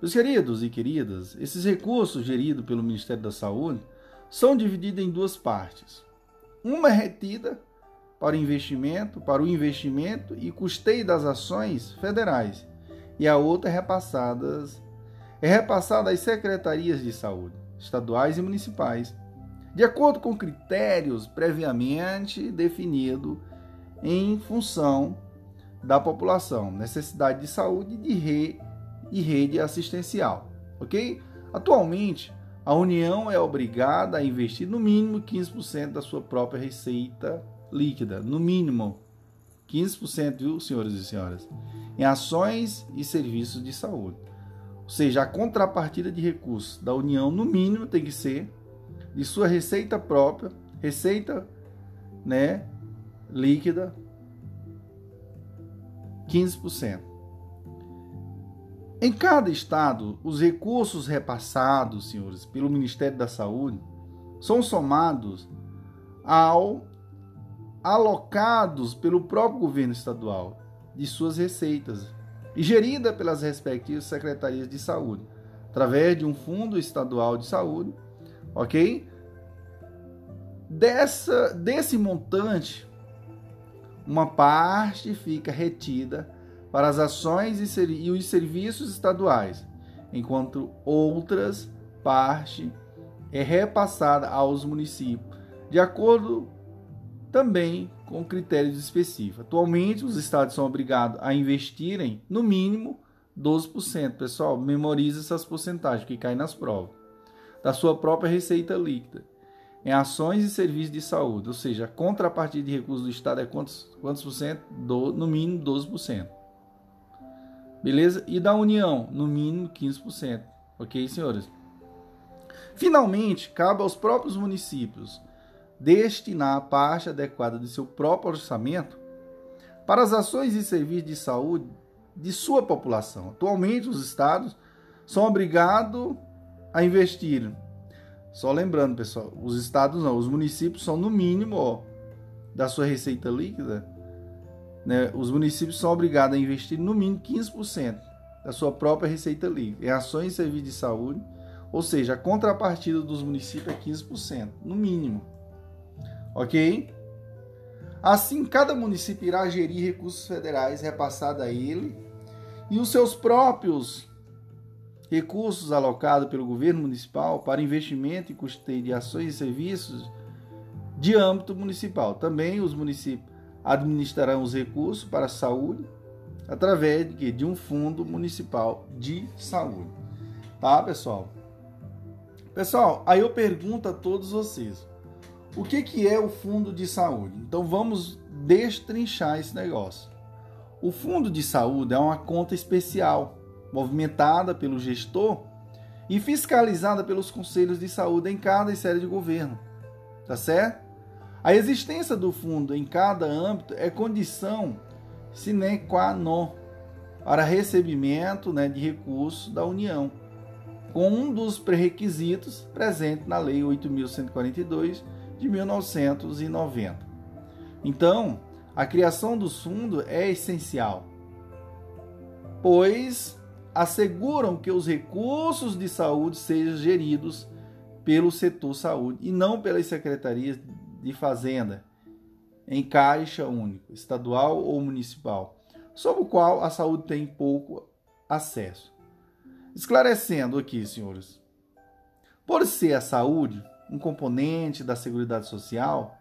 Meus queridos e queridas, esses recursos geridos pelo Ministério da Saúde são divididos em duas partes. Uma é retida para investimento, para o investimento e custeio das ações federais, e a outra é repassada, é repassada às secretarias de saúde, estaduais e municipais, de acordo com critérios previamente definidos em função da população, necessidade de saúde de re, e rede assistencial, ok? Atualmente, a União é obrigada a investir no mínimo 15% da sua própria receita líquida, no mínimo 15%, viu, senhores e senhoras, em ações e serviços de saúde. Ou seja, a contrapartida de recursos da União, no mínimo, tem que ser de sua receita própria, receita né, líquida, 15%. Em cada estado, os recursos repassados, senhores, pelo Ministério da Saúde são somados ao alocados pelo próprio governo estadual de suas receitas e gerida pelas respectivas secretarias de saúde, através de um fundo estadual de saúde, ok? Dessa, desse montante, uma parte fica retida para as ações e os serviços estaduais, enquanto outras parte é repassada aos municípios, de acordo também com critérios específicos. Atualmente, os estados são obrigados a investirem no mínimo 12%. Pessoal, memorize essas porcentagens que caem nas provas. Da sua própria receita líquida em ações e serviços de saúde, ou seja, a contrapartida de recursos do Estado é quantos, quantos por cento? Do, no mínimo 12%. Beleza? E da União, no mínimo 15%. Ok, senhores? Finalmente, cabe aos próprios municípios destinar a parte adequada de seu próprio orçamento para as ações e serviços de saúde de sua população. Atualmente, os estados são obrigados a investir só lembrando, pessoal, os estados não, os municípios são no mínimo ó, da sua receita líquida. Né, os municípios são obrigados a investir no mínimo 15% da sua própria receita líquida em ações e serviços de saúde, ou seja, a contrapartida dos municípios é 15%, no mínimo. Ok? Assim, cada município irá gerir recursos federais repassados a ele e os seus próprios recursos alocados pelo governo municipal para investimento e custeio de ações e serviços de âmbito municipal. Também os municípios administrarão os recursos para a saúde através de, um fundo municipal de saúde. Tá, pessoal? Pessoal, aí eu pergunto a todos vocês, o que, que é o fundo de saúde? Então vamos destrinchar esse negócio. O fundo de saúde é uma conta especial movimentada pelo gestor e fiscalizada pelos conselhos de saúde em cada série de governo. Tá certo? A existência do fundo em cada âmbito é condição sine qua non para recebimento né, de recursos da União, com um dos pré-requisitos presente na Lei 8.142 de 1990. Então, a criação do fundo é essencial, pois asseguram que os recursos de saúde sejam geridos pelo setor saúde e não pelas secretarias de fazenda em caixa único, estadual ou municipal, sobre o qual a saúde tem pouco acesso. Esclarecendo aqui, senhores, por ser a saúde um componente da Seguridade Social,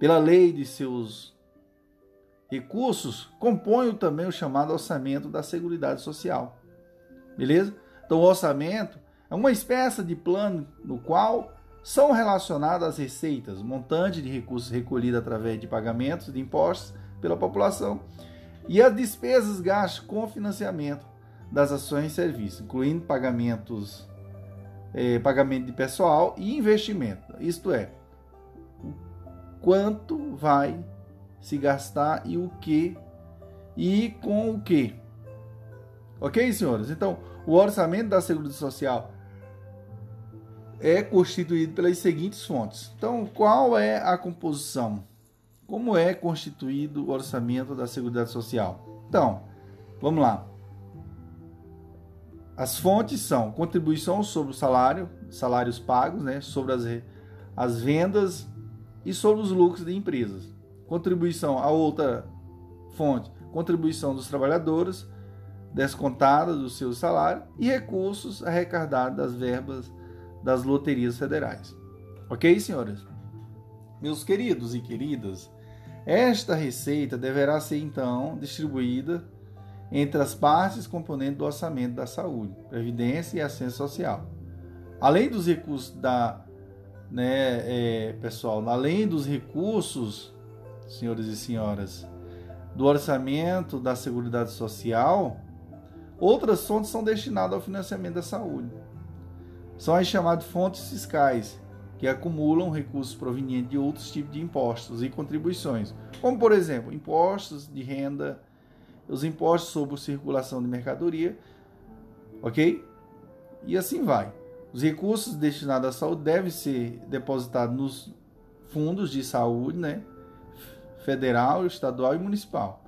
pela lei de seus recursos compõem também o chamado orçamento da Seguridade Social. Beleza? Então, o orçamento é uma espécie de plano no qual são relacionadas as receitas, montante de recursos recolhidos através de pagamentos de impostos pela população e as despesas gastas com financiamento das ações e serviços, incluindo pagamentos, eh, pagamento de pessoal e investimento. Isto é, quanto vai se gastar e o que e com o que. Ok, senhores? Então, o orçamento da Seguridade Social é constituído pelas seguintes fontes. Então, qual é a composição? Como é constituído o orçamento da Seguridade Social? Então, vamos lá. As fontes são contribuição sobre o salário, salários pagos, né, sobre as, as vendas e sobre os lucros de empresas contribuição a outra fonte, contribuição dos trabalhadores, descontada do seu salário e recursos arrecadados das verbas das loterias federais. Ok, senhoras? Meus queridos e queridas, esta receita deverá ser então distribuída entre as partes componentes do orçamento da saúde, previdência e assistência social. além dos recursos da, né, é, pessoal, além dos recursos, senhores e senhoras, do orçamento da Seguridade Social, outras fontes são destinadas ao financiamento da saúde. São as chamadas fontes fiscais, que acumulam recursos provenientes de outros tipos de impostos e contribuições, como por exemplo, impostos de renda, os impostos sobre circulação de mercadoria, ok? E assim vai. Os recursos destinados à saúde devem ser depositados nos fundos de saúde, né? Federal, estadual e municipal.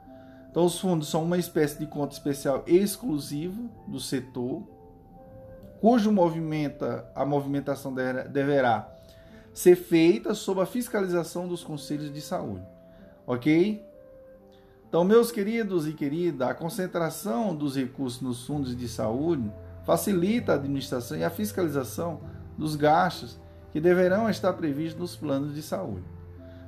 Então, os fundos são uma espécie de conta especial exclusiva do setor, cujo movimenta, a movimentação deverá ser feita sob a fiscalização dos conselhos de saúde. Ok? Então, meus queridos e queridas, a concentração dos recursos nos fundos de saúde facilita a administração e a fiscalização dos gastos que deverão estar previstos nos planos de saúde.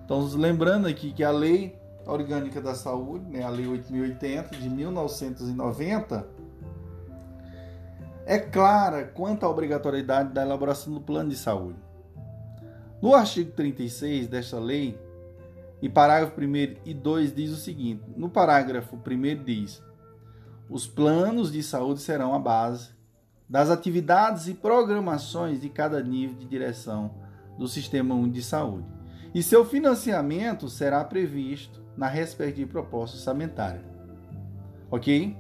Então, lembrando aqui que a Lei Orgânica da Saúde, né, a Lei 8080 de 1990, é clara quanto à obrigatoriedade da elaboração do plano de saúde. No artigo 36 desta lei, e parágrafo 1 e 2 diz o seguinte: no parágrafo 1 diz: os planos de saúde serão a base das atividades e programações de cada nível de direção do Sistema Único de Saúde. E seu financiamento será previsto na respectiva proposta orçamentária. Ok?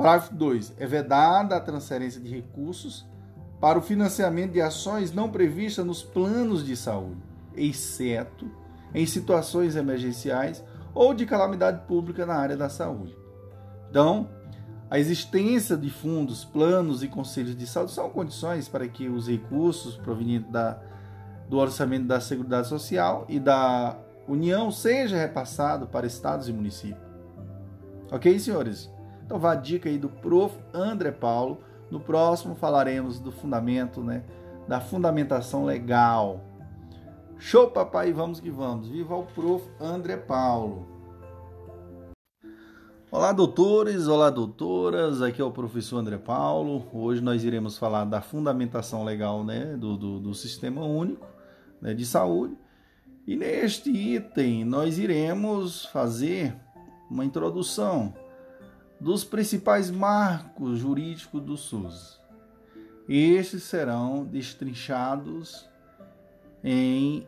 Parágrafo 2. É vedada a transferência de recursos para o financiamento de ações não previstas nos planos de saúde, exceto em situações emergenciais ou de calamidade pública na área da saúde. Então, a existência de fundos, planos e conselhos de saúde são condições para que os recursos provenientes da, do orçamento da Seguridade Social e da União sejam repassados para estados e municípios. Ok, senhores? Então vá a dica aí do prof. André Paulo. No próximo falaremos do fundamento, né? Da fundamentação legal. Show, papai, vamos que vamos. Viva o prof. André Paulo. Olá, doutores, olá, doutoras. Aqui é o professor André Paulo. Hoje nós iremos falar da fundamentação legal né, do, do, do Sistema Único né, de Saúde. E neste item nós iremos fazer uma introdução dos principais marcos jurídicos do SUS. Estes serão destrinchados em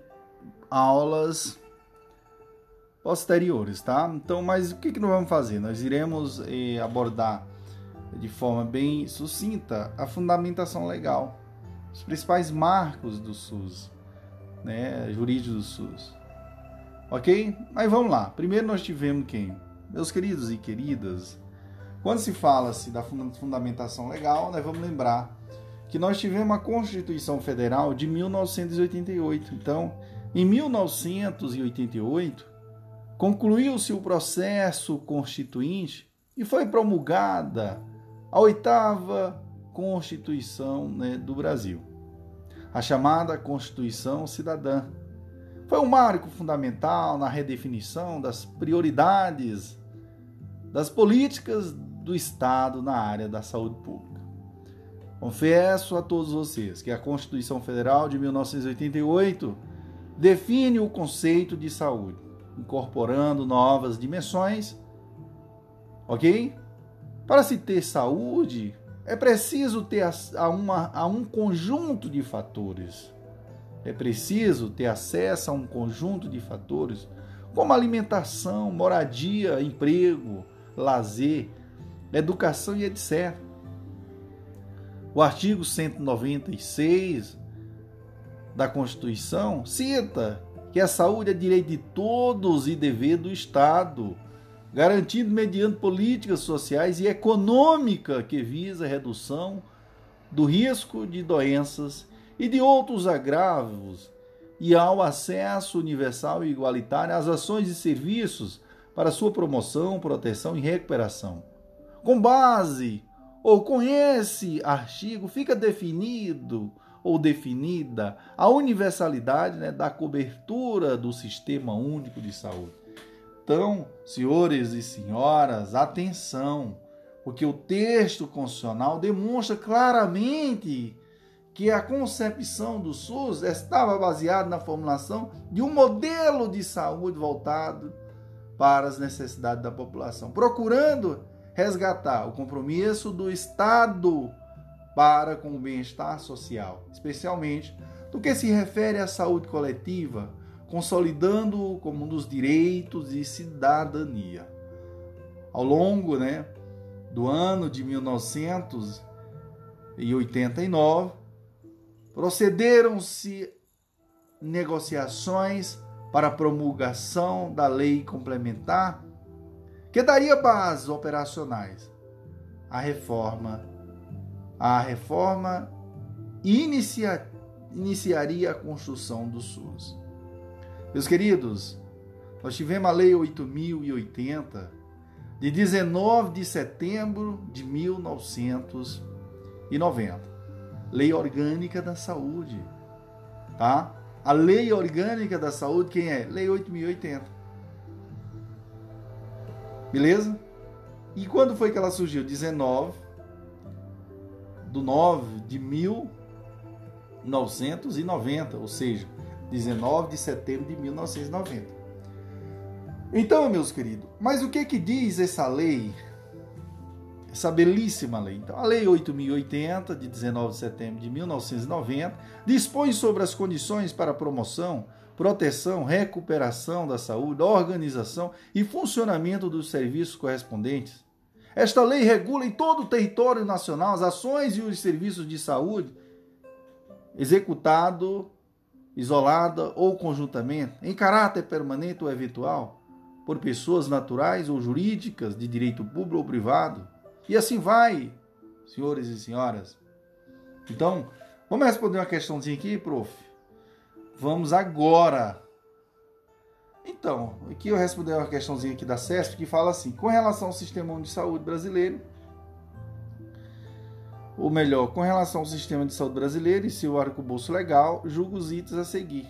aulas posteriores, tá? Então, mas o que, que nós vamos fazer? Nós iremos eh, abordar de forma bem sucinta a fundamentação legal, os principais marcos do SUS, né, jurídico do SUS. Ok? Mas vamos lá. Primeiro nós tivemos quem? Meus queridos e queridas, quando se fala-se da fundamentação legal, nós vamos lembrar que nós tivemos a Constituição Federal de 1988. Então, em 1988, concluiu-se o processo constituinte e foi promulgada a oitava Constituição né, do Brasil, a chamada Constituição Cidadã. Foi um marco fundamental na redefinição das prioridades das políticas do Estado na área da saúde pública. Confesso a todos vocês que a Constituição Federal de 1988 define o conceito de saúde incorporando novas dimensões. Ok? Para se ter saúde, é preciso ter a, uma, a um conjunto de fatores. É preciso ter acesso a um conjunto de fatores, como alimentação, moradia, emprego, lazer, educação e etc. O artigo 196 da Constituição cita que a saúde é direito de todos e dever do Estado, garantido mediante políticas sociais e econômica que visa a redução do risco de doenças e de outros agravos e ao acesso universal e igualitário às ações e serviços para sua promoção, proteção e recuperação. Com base ou com esse artigo fica definido ou definida a universalidade né, da cobertura do Sistema Único de Saúde. Então, senhores e senhoras, atenção, porque o texto constitucional demonstra claramente que a concepção do SUS estava baseada na formulação de um modelo de saúde voltado para as necessidades da população, procurando resgatar o compromisso do Estado para com o bem-estar social, especialmente do que se refere à saúde coletiva, consolidando-o como um dos direitos de cidadania. Ao longo né, do ano de 1989, procederam-se negociações para a promulgação da lei complementar que daria bases operacionais à reforma. A reforma inicia, iniciaria a construção do SUS. Meus queridos, nós tivemos a Lei 8080 de 19 de setembro de 1990. Lei Orgânica da Saúde, tá? A Lei Orgânica da Saúde, quem é? Lei 8080. Beleza? E quando foi que ela surgiu? 19 do 9 de 1990, ou seja, 19 de setembro de 1990. Então, meus queridos, mas o que que diz essa lei? Essa belíssima lei. Então, a Lei 8080 de 19 de setembro de 1990 dispõe sobre as condições para promoção, proteção, recuperação da saúde, organização e funcionamento dos serviços correspondentes. Esta lei regula em todo o território nacional as ações e os serviços de saúde executado isolada ou conjuntamente, em caráter permanente ou eventual, por pessoas naturais ou jurídicas de direito público ou privado. E assim vai, senhores e senhoras. Então, vamos responder uma questãozinha aqui, prof. Vamos agora. Então, aqui eu respondi uma questãozinha aqui da CESP que fala assim: com relação ao sistema de saúde brasileiro, ou melhor, com relação ao sistema de saúde brasileiro e seu arcabouço legal, julga os itens a seguir.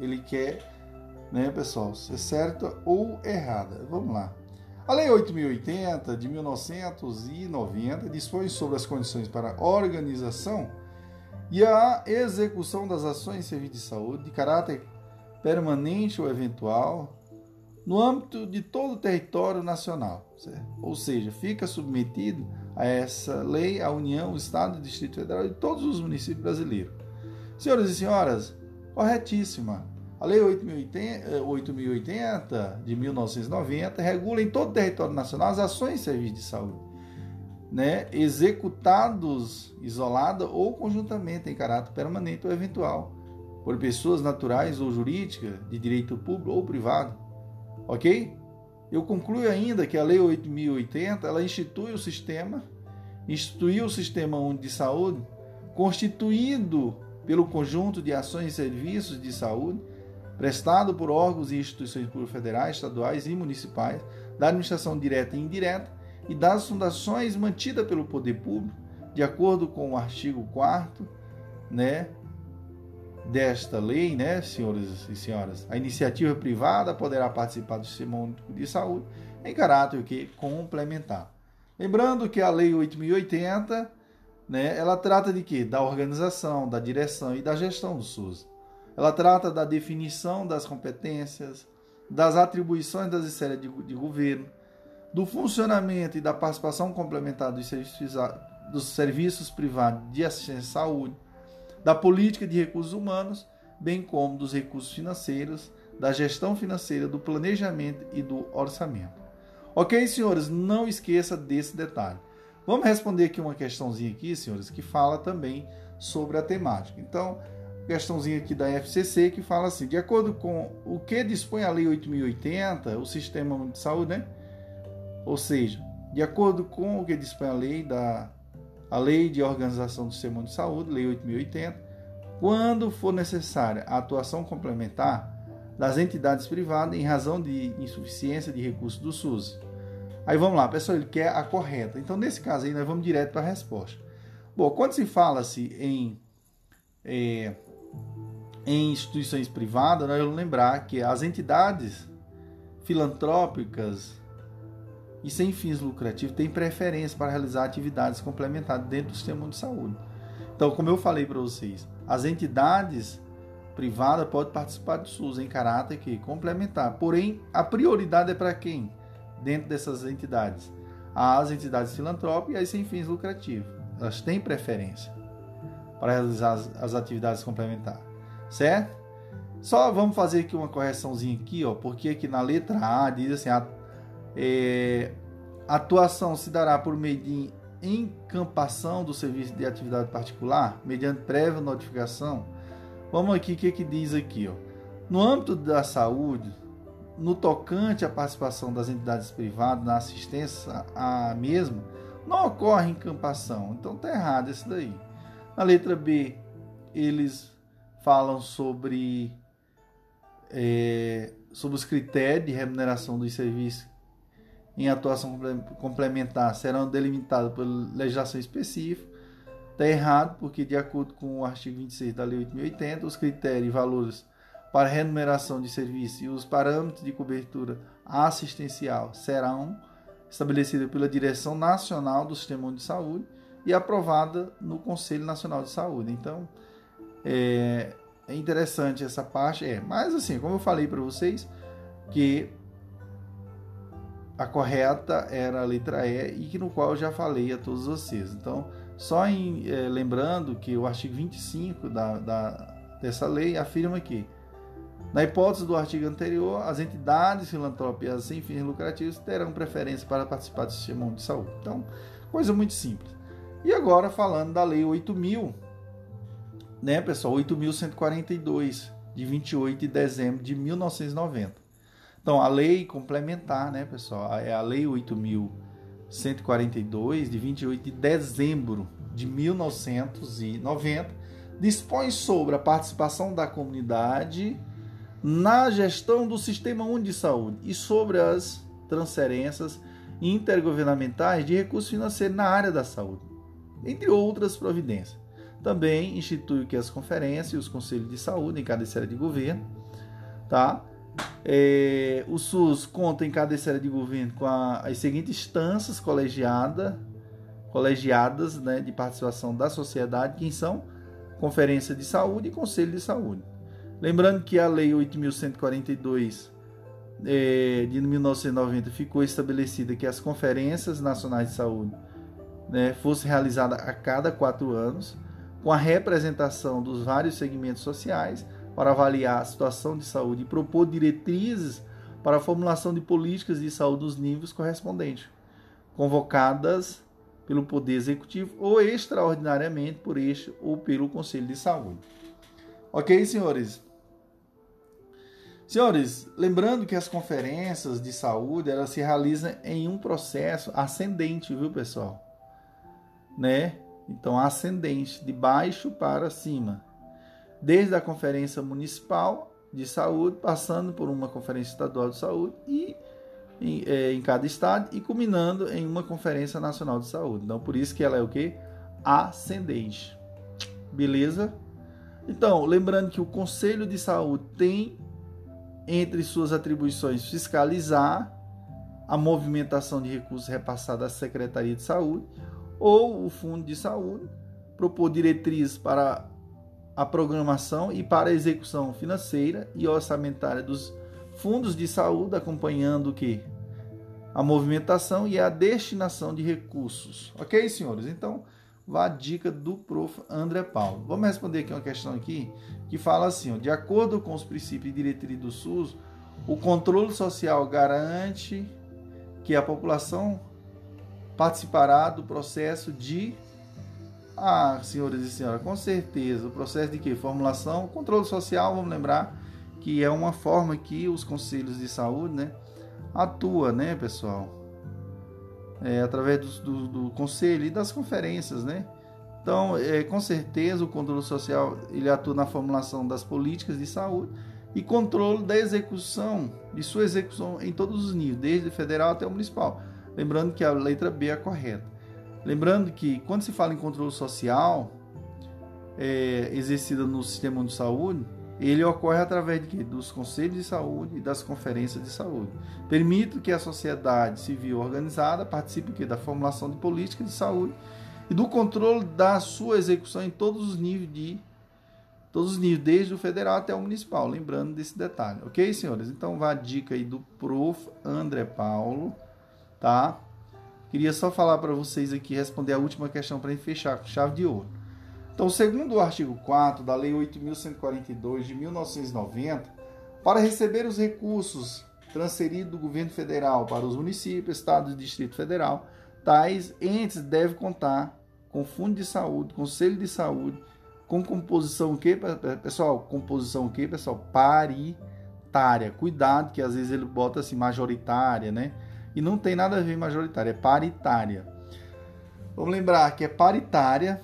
Ele quer, né, pessoal, ser certa ou errada. Vamos lá. A Lei 8080 de 1990 dispõe sobre as condições para organização e a execução das ações de serviço de saúde de caráter permanente ou eventual no âmbito de todo o território nacional, certo? ou seja, fica submetido a essa lei a União, o Estado, o Distrito Federal e todos os municípios brasileiros. Senhoras e senhoras, corretíssima. A Lei 8080 de 1990 regula em todo o território nacional as ações de serviço de saúde, né, executados isolada ou conjuntamente em caráter permanente ou eventual por pessoas naturais ou jurídicas de direito público ou privado Ok? Eu concluo ainda que a Lei 8080 ela institui o sistema, instituiu o Sistema Único de Saúde, constituído pelo conjunto de ações e serviços de saúde prestado por órgãos e instituições públicas federais, estaduais e municipais, da administração direta e indireta e das fundações mantidas pelo poder público, de acordo com o artigo 4 né, desta lei, né, senhores e senhoras, a iniciativa privada poderá participar do Sistema Único de Saúde em caráter que complementar. Lembrando que a Lei 8080, né, ela trata de quê? Da organização, da direção e da gestão do SUS. Ela trata da definição das competências, das atribuições das esferas de, de governo, do funcionamento e da participação complementar dos serviços, dos serviços privados de assistência à saúde, da política de recursos humanos, bem como dos recursos financeiros, da gestão financeira, do planejamento e do orçamento. Ok, senhores, não esqueça desse detalhe. Vamos responder aqui uma questãozinha aqui, senhores, que fala também sobre a temática. Então, questãozinha aqui da FCC que fala assim: de acordo com o que dispõe a Lei 8080, o Sistema de Saúde, né? Ou seja, de acordo com o que dispõe a lei da a Lei de Organização do Sistema de Saúde, Lei 8080, quando for necessária a atuação complementar das entidades privadas em razão de insuficiência de recursos do SUS. Aí vamos lá, pessoal, ele quer a correta. Então, nesse caso aí, nós vamos direto para a resposta. Bom, quando se fala-se em, é, em instituições privadas, nós vamos lembrar que as entidades filantrópicas e sem fins lucrativos têm preferência para realizar atividades complementares dentro do sistema de saúde. Então, como eu falei para vocês, as entidades privadas podem participar do SUS em caráter que complementar. Porém, a prioridade é para quem? Dentro dessas entidades. As entidades filantrópicas e as sem fins lucrativos. Elas têm preferência para realizar as, as atividades complementares. Certo? Só vamos fazer aqui uma correçãozinha aqui, ó, porque aqui na letra A diz assim, a, é, atuação se dará por meio de encampação do serviço de atividade particular, mediante prévia notificação. Vamos aqui, o que, que diz aqui? Ó? No âmbito da saúde, no tocante à participação das entidades privadas na assistência à mesma, não ocorre encampação. Então tá errado isso daí. Na letra B, eles falam sobre, é, sobre os critérios de remuneração dos serviços em atuação complementar serão delimitados por legislação específica. Está errado, porque, de acordo com o artigo 26 da Lei 8080, os critérios e valores para remuneração de serviço e os parâmetros de cobertura assistencial serão estabelecidos pela Direção Nacional do Sistema de Saúde e aprovada no Conselho Nacional de Saúde. Então, é, é interessante essa parte. É, mas assim, como eu falei para vocês, que a correta era a letra E e que no qual eu já falei a todos vocês. Então, só em, é, lembrando que o artigo 25 da, da, dessa lei afirma que, na hipótese do artigo anterior, as entidades filantrópicas sem fins lucrativos terão preferência para participar do sistema de saúde. Então, coisa muito simples. E agora falando da lei 8000, né, pessoal, 8142 de 28 de dezembro de 1990. Então, a lei complementar, né, pessoal, é a Lei 8.142, de 28 de dezembro de 1990, dispõe sobre a participação da comunidade na gestão do Sistema Único de Saúde e sobre as transferências intergovernamentais de recursos financeiros na área da saúde, entre outras providências. Também institui que as conferências e os conselhos de saúde em cada esfera de governo, tá? É, o SUS conta em cada esfera de governo com a, as seguintes instâncias colegiada, colegiadas né, de participação da sociedade, que são Conferência de Saúde e Conselho de Saúde. Lembrando que a Lei 8.142 é, de 1990 ficou estabelecida que as conferências nacionais de saúde né, fossem realizadas a cada quatro anos, com a representação dos vários segmentos sociais para avaliar a situação de saúde e propor diretrizes para a formulação de políticas de saúde nos níveis correspondentes, convocadas pelo Poder Executivo ou extraordinariamente por este ou pelo Conselho de Saúde. Ok, senhores? Senhores, lembrando que as conferências de saúde elas se realizam em um processo ascendente, viu, pessoal? Né? Então, ascendente, de baixo para cima desde a Conferência Municipal de Saúde, passando por uma Conferência Estadual de Saúde e em, é, em, cada estado e culminando em uma Conferência Nacional de Saúde. Então, por isso que ela é o que? Ascendente. Beleza? Então, lembrando que o Conselho de Saúde tem entre suas atribuições fiscalizar a movimentação de recursos repassados à Secretaria de Saúde ou o Fundo de Saúde, propor diretrizes para a programação e para a execução financeira e orçamentária dos fundos de saúde, acompanhando o que? A movimentação e a destinação de recursos. Ok, senhores? Então, vá a dica do prof. André Paulo. Vamos responder aqui uma questão aqui que fala assim, ó, de acordo com os princípios e diretrizes do SUS, o controle social garante que a população participará do processo de ah, senhores e senhoras, com certeza. O processo de que? Formulação, controle social, vamos lembrar que é uma forma que os conselhos de saúde, né, atua, né, pessoal? É, através do, do, do, conselho e das conferências, né? Então, é, com certeza, o controle social ele atua na formulação das políticas de saúde e controle da execução, de sua execução em todos os níveis, desde o federal até o municipal. Lembrando que a letra B é correta. Lembrando que quando se fala em controle social é, exercido no sistema de saúde, ele ocorre através de dos conselhos de saúde e das conferências de saúde. Permite que a sociedade civil organizada participe da formulação de políticas de saúde e do controle da sua execução em todos os níveis de todos os níveis, desde o federal até o municipal, lembrando desse detalhe, ok, senhores? Então, vá a dica aí do prof. André Paulo, tá? Queria só falar para vocês aqui, responder a última questão para fechar com chave de ouro. Então, segundo o artigo 4 da Lei 8.142 de 1990, para receber os recursos transferidos do governo federal para os municípios, estados e distrito federal, tais entes devem contar com fundo de saúde, conselho de saúde, com composição o quê, pessoal? Composição o quê, pessoal? Paritária. Cuidado que às vezes ele bota assim majoritária, né? E não tem nada a ver majoritária, é paritária. Vamos lembrar que é paritária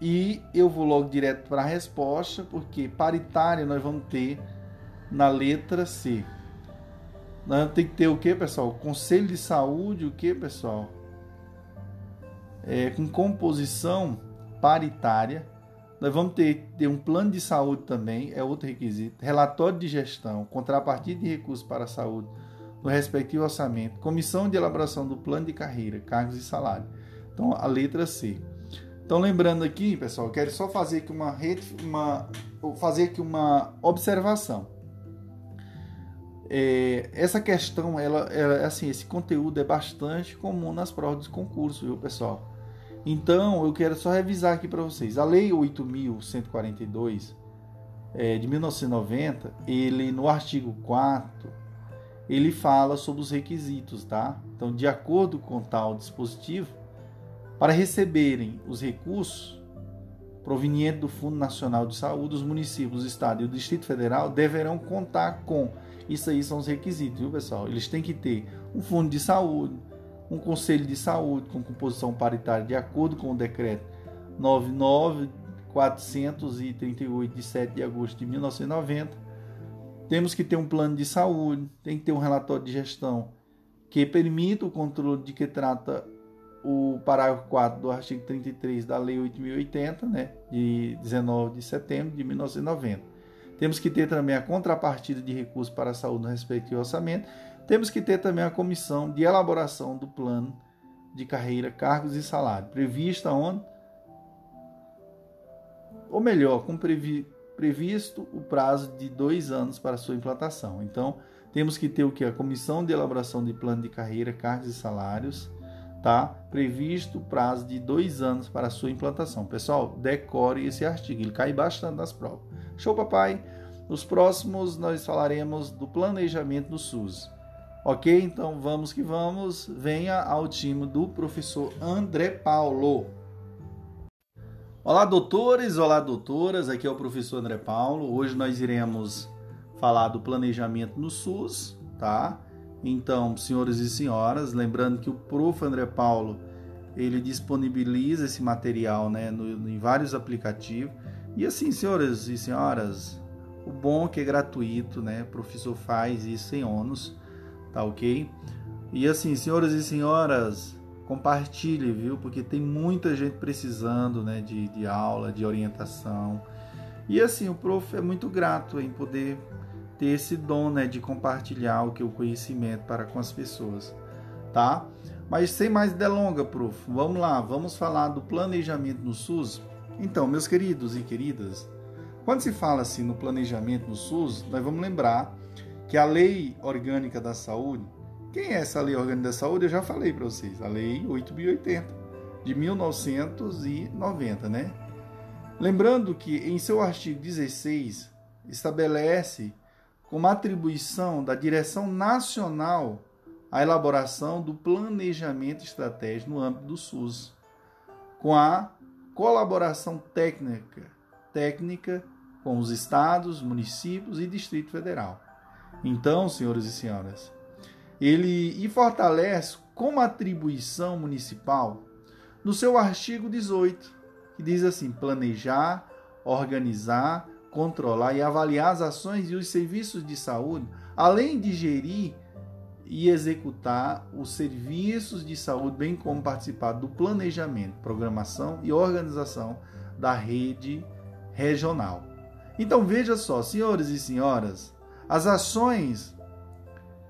e eu vou logo direto para a resposta, porque paritária nós vamos ter na letra C. Nós vamos ter que ter o que, pessoal? Conselho de saúde, o que, pessoal? É, com composição paritária nós vamos ter, ter um plano de saúde também, é outro requisito. Relatório de gestão, contrapartida de recursos para a saúde no respectivo orçamento, comissão de elaboração do plano de carreira, cargos e salário. Então, a letra C. Então, lembrando aqui, pessoal, quero só fazer aqui uma, uma, fazer aqui uma observação. É, essa questão, ela, ela, assim, esse conteúdo é bastante comum nas provas de concurso, viu, pessoal? Então, eu quero só revisar aqui para vocês. A Lei 8.142 é, de 1990, ele no artigo 4 ele fala sobre os requisitos, tá? Então, de acordo com tal dispositivo, para receberem os recursos provenientes do Fundo Nacional de Saúde, os municípios, o Estado e o Distrito Federal deverão contar com. Isso aí são os requisitos, viu, pessoal? Eles têm que ter um fundo de saúde, um conselho de saúde com composição paritária de acordo com o decreto 99438 de 7 de agosto de 1990. Temos que ter um plano de saúde, tem que ter um relatório de gestão que permita o controle de que trata o parágrafo 4 do artigo 33 da Lei 8080, né, de 19 de setembro de 1990. Temos que ter também a contrapartida de recursos para a saúde no respectivo orçamento temos que ter também a comissão de elaboração do plano de carreira, cargos e salário, prevista onde? Ou melhor, com previ, previsto o prazo de dois anos para sua implantação. Então, temos que ter o que? A comissão de elaboração de plano de carreira, cargos e salários, tá? Previsto o prazo de dois anos para sua implantação. Pessoal, decore esse artigo, ele cai bastante nas provas. Show, papai? Nos próximos, nós falaremos do planejamento do SUS. Ok? Então vamos que vamos. Venha ao time do professor André Paulo. Olá, doutores, olá, doutoras. Aqui é o professor André Paulo. Hoje nós iremos falar do planejamento no SUS, tá? Então, senhores e senhoras, lembrando que o prof. André Paulo ele disponibiliza esse material né, no, em vários aplicativos. E assim, senhores e senhoras, o bom é que é gratuito, né? O professor faz isso sem ônus tá ok? E assim, senhoras e senhoras, compartilhe, viu? Porque tem muita gente precisando né, de, de aula, de orientação. E assim, o prof é muito grato em poder ter esse dom né, de compartilhar o que o conhecimento para com as pessoas, tá? Mas sem mais delonga, prof, vamos lá, vamos falar do planejamento no SUS. Então, meus queridos e queridas, quando se fala assim no planejamento no SUS, nós vamos lembrar que a Lei Orgânica da Saúde, quem é essa Lei Orgânica da Saúde? Eu já falei para vocês, a Lei 8080 de 1990, né? Lembrando que em seu artigo 16 estabelece como atribuição da direção nacional a elaboração do planejamento estratégico no âmbito do SUS, com a colaboração técnica, técnica com os estados, municípios e Distrito Federal. Então, senhores e senhoras, ele e fortalece como atribuição municipal no seu artigo 18, que diz assim: planejar, organizar, controlar e avaliar as ações e os serviços de saúde, além de gerir e executar os serviços de saúde, bem como participar do planejamento, programação e organização da rede regional. Então veja só, senhores e senhoras, as ações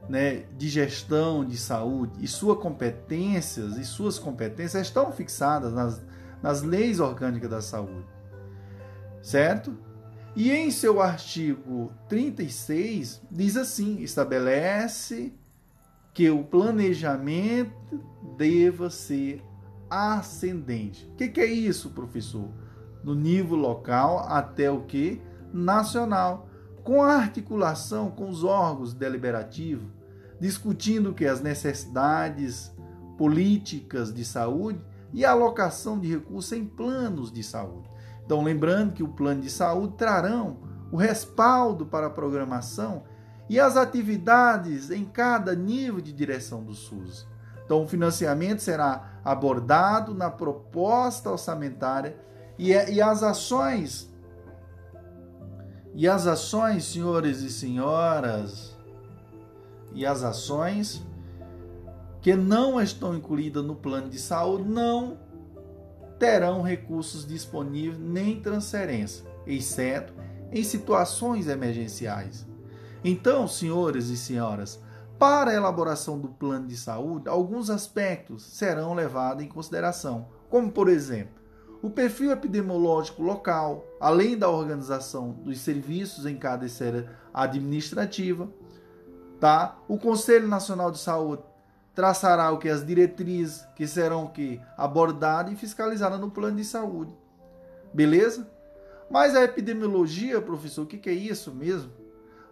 né, de gestão de saúde e suas competências e suas competências estão fixadas nas, nas leis orgânicas da saúde. Certo? E em seu artigo 36 diz assim: estabelece que o planejamento deva ser ascendente. O que, que, é isso, professor? Do nível local até o que? Nacional, com articulação com os órgãos deliberativos, discutindo que as necessidades políticas de saúde e a alocação de recursos em planos de saúde. Então, lembrando que o plano de saúde trarão o respaldo para a programação e as atividades em cada nível de direção do SUS. Então, o financiamento será abordado na proposta orçamentária e, é, e as ações e as ações, senhores e senhoras, e as ações que não estão incluídas no plano de saúde não terão recursos disponíveis nem transferência, exceto em situações emergenciais. Então, senhores e senhoras, para a elaboração do plano de saúde, alguns aspectos serão levados em consideração, como por exemplo, o perfil epidemiológico local, além da organização dos serviços em cada esfera administrativa, tá? O Conselho Nacional de Saúde traçará o que as diretrizes que serão que abordadas e fiscalizadas no plano de saúde. Beleza? Mas a epidemiologia, professor, o que, que é isso mesmo?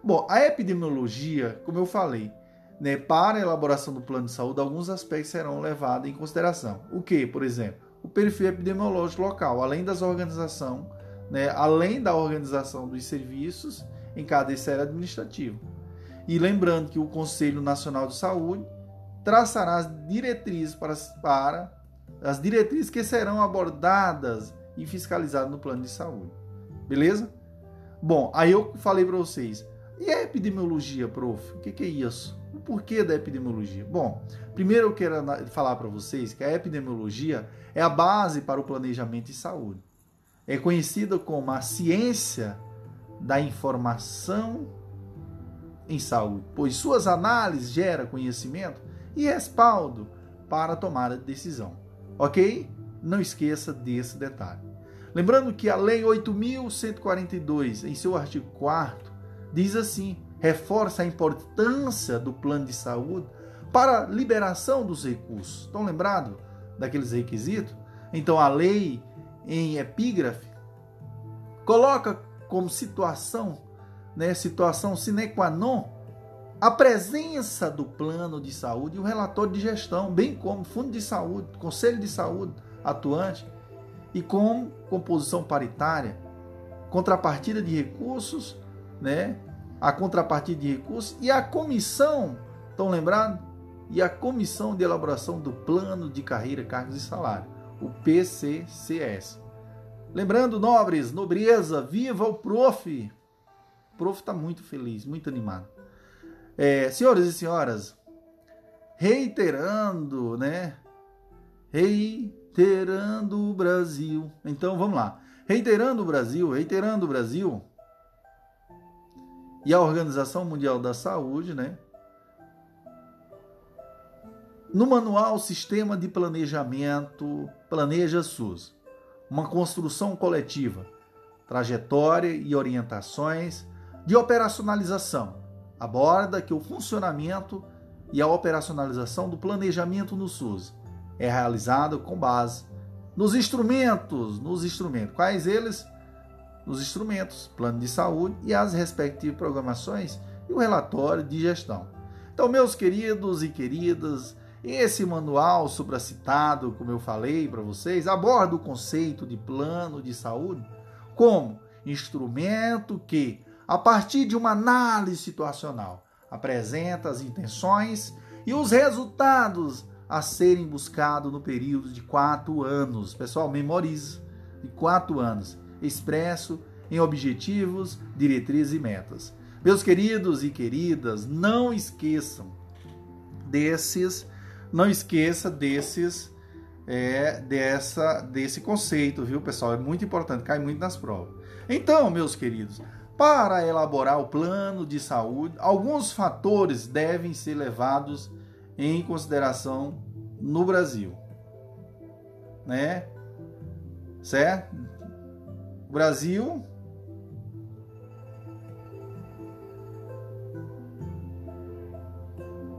Bom, a epidemiologia, como eu falei, né, para a elaboração do plano de saúde, alguns aspectos serão levados em consideração. O que, por exemplo? O perfil epidemiológico local, além das organização, né, além da organização dos serviços em cada esfera administrativa. E lembrando que o Conselho Nacional de Saúde traçará as diretrizes para, para as diretrizes que serão abordadas e fiscalizadas no plano de saúde. Beleza? Bom, aí eu falei para vocês. E a epidemiologia, prof? O que, que é isso? O porquê da epidemiologia? Bom, primeiro eu quero falar para vocês que a epidemiologia é a base para o planejamento de saúde. É conhecida como a ciência da informação em saúde, pois suas análises geram conhecimento e respaldo para a tomada de decisão. Ok? Não esqueça desse detalhe. Lembrando que a Lei 8.142, em seu artigo 4, diz assim: reforça a importância do plano de saúde para a liberação dos recursos. Estão lembrados daqueles requisitos? Então, a lei, em epígrafe, coloca como situação, né, situação sine qua non, a presença do plano de saúde e o relatório de gestão, bem como fundo de saúde, conselho de saúde atuante e com composição paritária, contrapartida de recursos, né? A contrapartida de recursos e a comissão, estão lembrados? E a comissão de elaboração do plano de carreira, cargos e salário, o PCCS. Lembrando, nobres, nobreza, viva o prof! O prof está muito feliz, muito animado. É, senhores e senhoras, reiterando, né? Reiterando o Brasil. Então vamos lá. Reiterando o Brasil, reiterando o Brasil. E a Organização Mundial da Saúde, né? No manual Sistema de Planejamento Planeja SUS, uma construção coletiva, trajetória e orientações de operacionalização aborda que o funcionamento e a operacionalização do planejamento no SUS é realizado com base nos instrumentos, nos instrumentos. Quais eles? Nos instrumentos, plano de saúde e as respectivas programações e o relatório de gestão. Então, meus queridos e queridas, esse manual supracitado, como eu falei para vocês, aborda o conceito de plano de saúde como instrumento que a partir de uma análise situacional. Apresenta as intenções e os resultados a serem buscados no período de quatro anos. Pessoal, memorize, de quatro anos, expresso em objetivos, diretrizes e metas. Meus queridos e queridas, não esqueçam desses, não esqueça desses, é, dessa, desse conceito, viu, pessoal? É muito importante, cai muito nas provas. Então, meus queridos, Para elaborar o plano de saúde, alguns fatores devem ser levados em consideração no Brasil. Né? Certo? O Brasil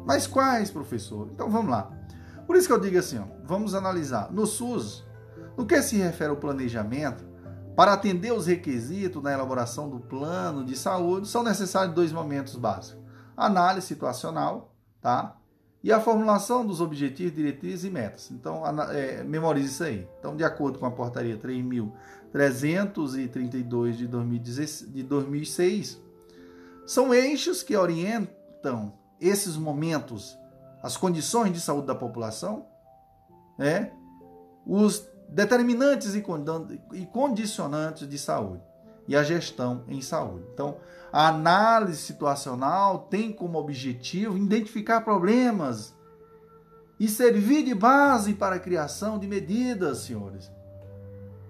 Mas quais, professor? Então vamos lá. Por isso que eu digo assim, ó, vamos analisar. No SUS, no que se refere ao planejamento, para atender os requisitos na elaboração do plano de saúde, são necessários dois momentos básicos: análise situacional, tá? E a formulação dos objetivos, diretrizes e metas. Então, é, memorize isso aí. Então, de acordo com a portaria 3.332 de, de 2006, são eixos que orientam esses momentos, as condições de saúde da população, né? os determinantes e condicionantes de saúde e a gestão em saúde. Então, a análise situacional tem como objetivo identificar problemas e servir de base para a criação de medidas, senhores.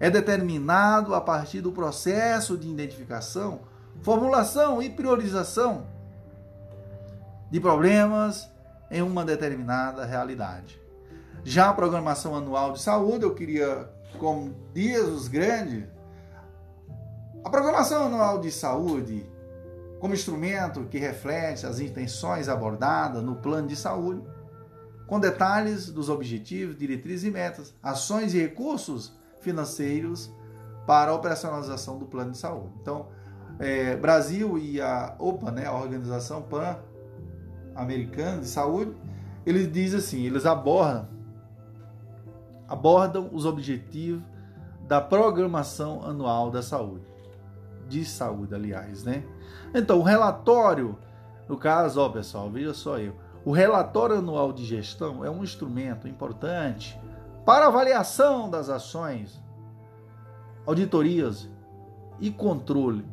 É determinado a partir do processo de identificação, formulação e priorização de problemas em uma determinada realidade. Já a programação anual de saúde, eu queria, como dias os grandes, a programação anual de saúde, como instrumento que reflete as intenções abordadas no plano de saúde, com detalhes dos objetivos, diretrizes e metas, ações e recursos financeiros para a operacionalização do plano de saúde. Então, é, Brasil e a OPA, né, a Organização Pan Americana de Saúde, eles dizem assim, eles abordam abordam os objetivos da programação anual da saúde, de saúde, aliás, né? Então, o relatório, no caso, ó, pessoal, veja só eu, o relatório anual de gestão é um instrumento importante para avaliação das ações, auditorias e controle.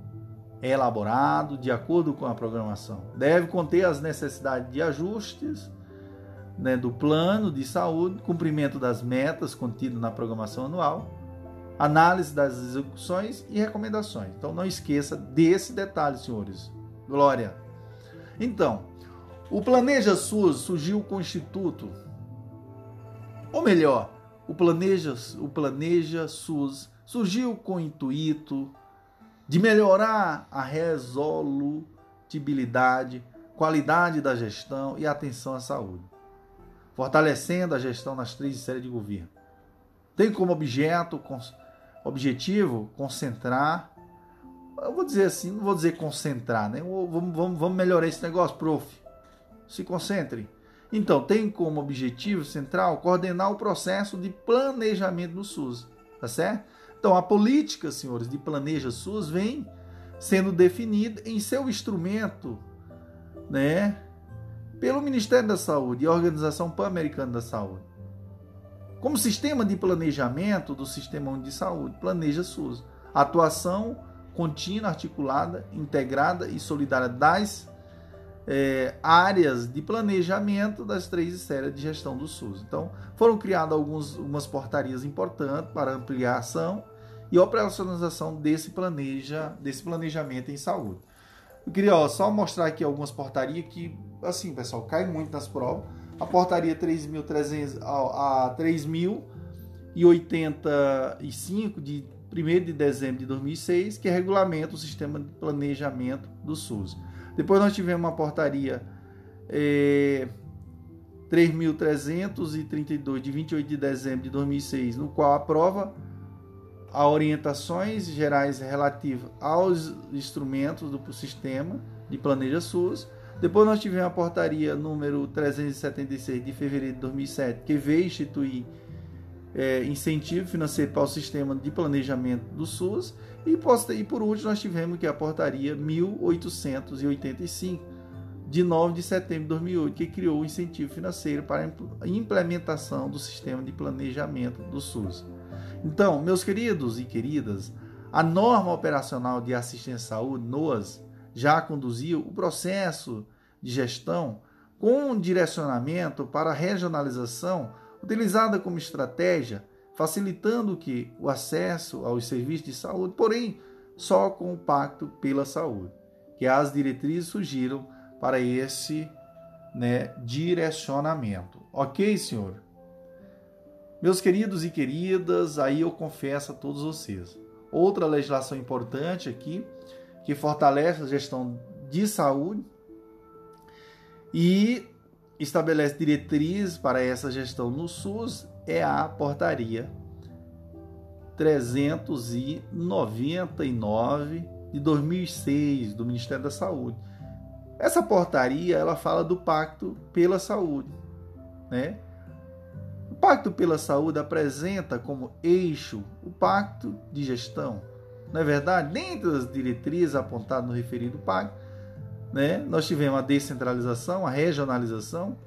É elaborado de acordo com a programação. Deve conter as necessidades de ajustes né, do plano de saúde, cumprimento das metas contidas na programação anual, análise das execuções e recomendações. Então não esqueça desse detalhe, senhores. Glória. Então, o Planeja SUS surgiu com o Instituto, ou melhor, o Planeja, o Planeja SUS surgiu com o intuito de melhorar a resolutibilidade, qualidade da gestão e atenção à saúde fortalecendo a gestão nas três séries de governo. Tem como objeto, objetivo concentrar, eu vou dizer assim, não vou dizer concentrar, né? Vamos, vamos, vamos melhorar esse negócio, prof. Se concentre. Então, tem como objetivo central coordenar o processo de planejamento do SUS, tá certo? Então, a política, senhores, de planeja SUS vem sendo definida em seu instrumento, né, pelo Ministério da Saúde e a Organização Pan-Americana da Saúde. Como sistema de planejamento do Sistema de Saúde, planeja SUS. Atuação contínua, articulada, integrada e solidária das é, áreas de planejamento das três esferas de gestão do SUS. Então, foram criadas algumas portarias importantes para ampliação e operacionalização desse, planeja, desse planejamento em saúde. Eu queria ó, só mostrar aqui algumas portarias que assim, pessoal, cai muito nas provas. A portaria 3.300 a, a 3085 de 1 de dezembro de 2006, que regulamenta o sistema de planejamento do SUS. Depois nós tivemos uma portaria é, 3.332 de 28 de dezembro de 2006, no qual aprova as orientações gerais relativas aos instrumentos do sistema de planeja SUS depois nós tivemos a portaria número 376 de fevereiro de 2007, que veio instituir é, incentivo financeiro para o sistema de planejamento do SUS. E, e por último nós tivemos que a portaria 1885 de 9 de setembro de 2008, que criou o incentivo financeiro para a implementação do sistema de planejamento do SUS. Então, meus queridos e queridas, a norma operacional de assistência à saúde, NOAS, já conduziu o processo de gestão com um direcionamento para a regionalização utilizada como estratégia, facilitando que o acesso aos serviços de saúde, porém, só com o Pacto pela Saúde, que as diretrizes surgiram para esse né, direcionamento. Ok, senhor? Meus queridos e queridas, aí eu confesso a todos vocês. Outra legislação importante aqui, que fortalece a gestão de saúde e estabelece diretrizes para essa gestão no SUS, é a portaria 399 de 2006 do Ministério da Saúde. Essa portaria ela fala do Pacto pela Saúde, né? Pacto pela Saúde apresenta como eixo o Pacto de Gestão. Não é verdade? Dentre as diretrizes apontadas no referido pacto, né, nós tivemos a descentralização, a regionalização,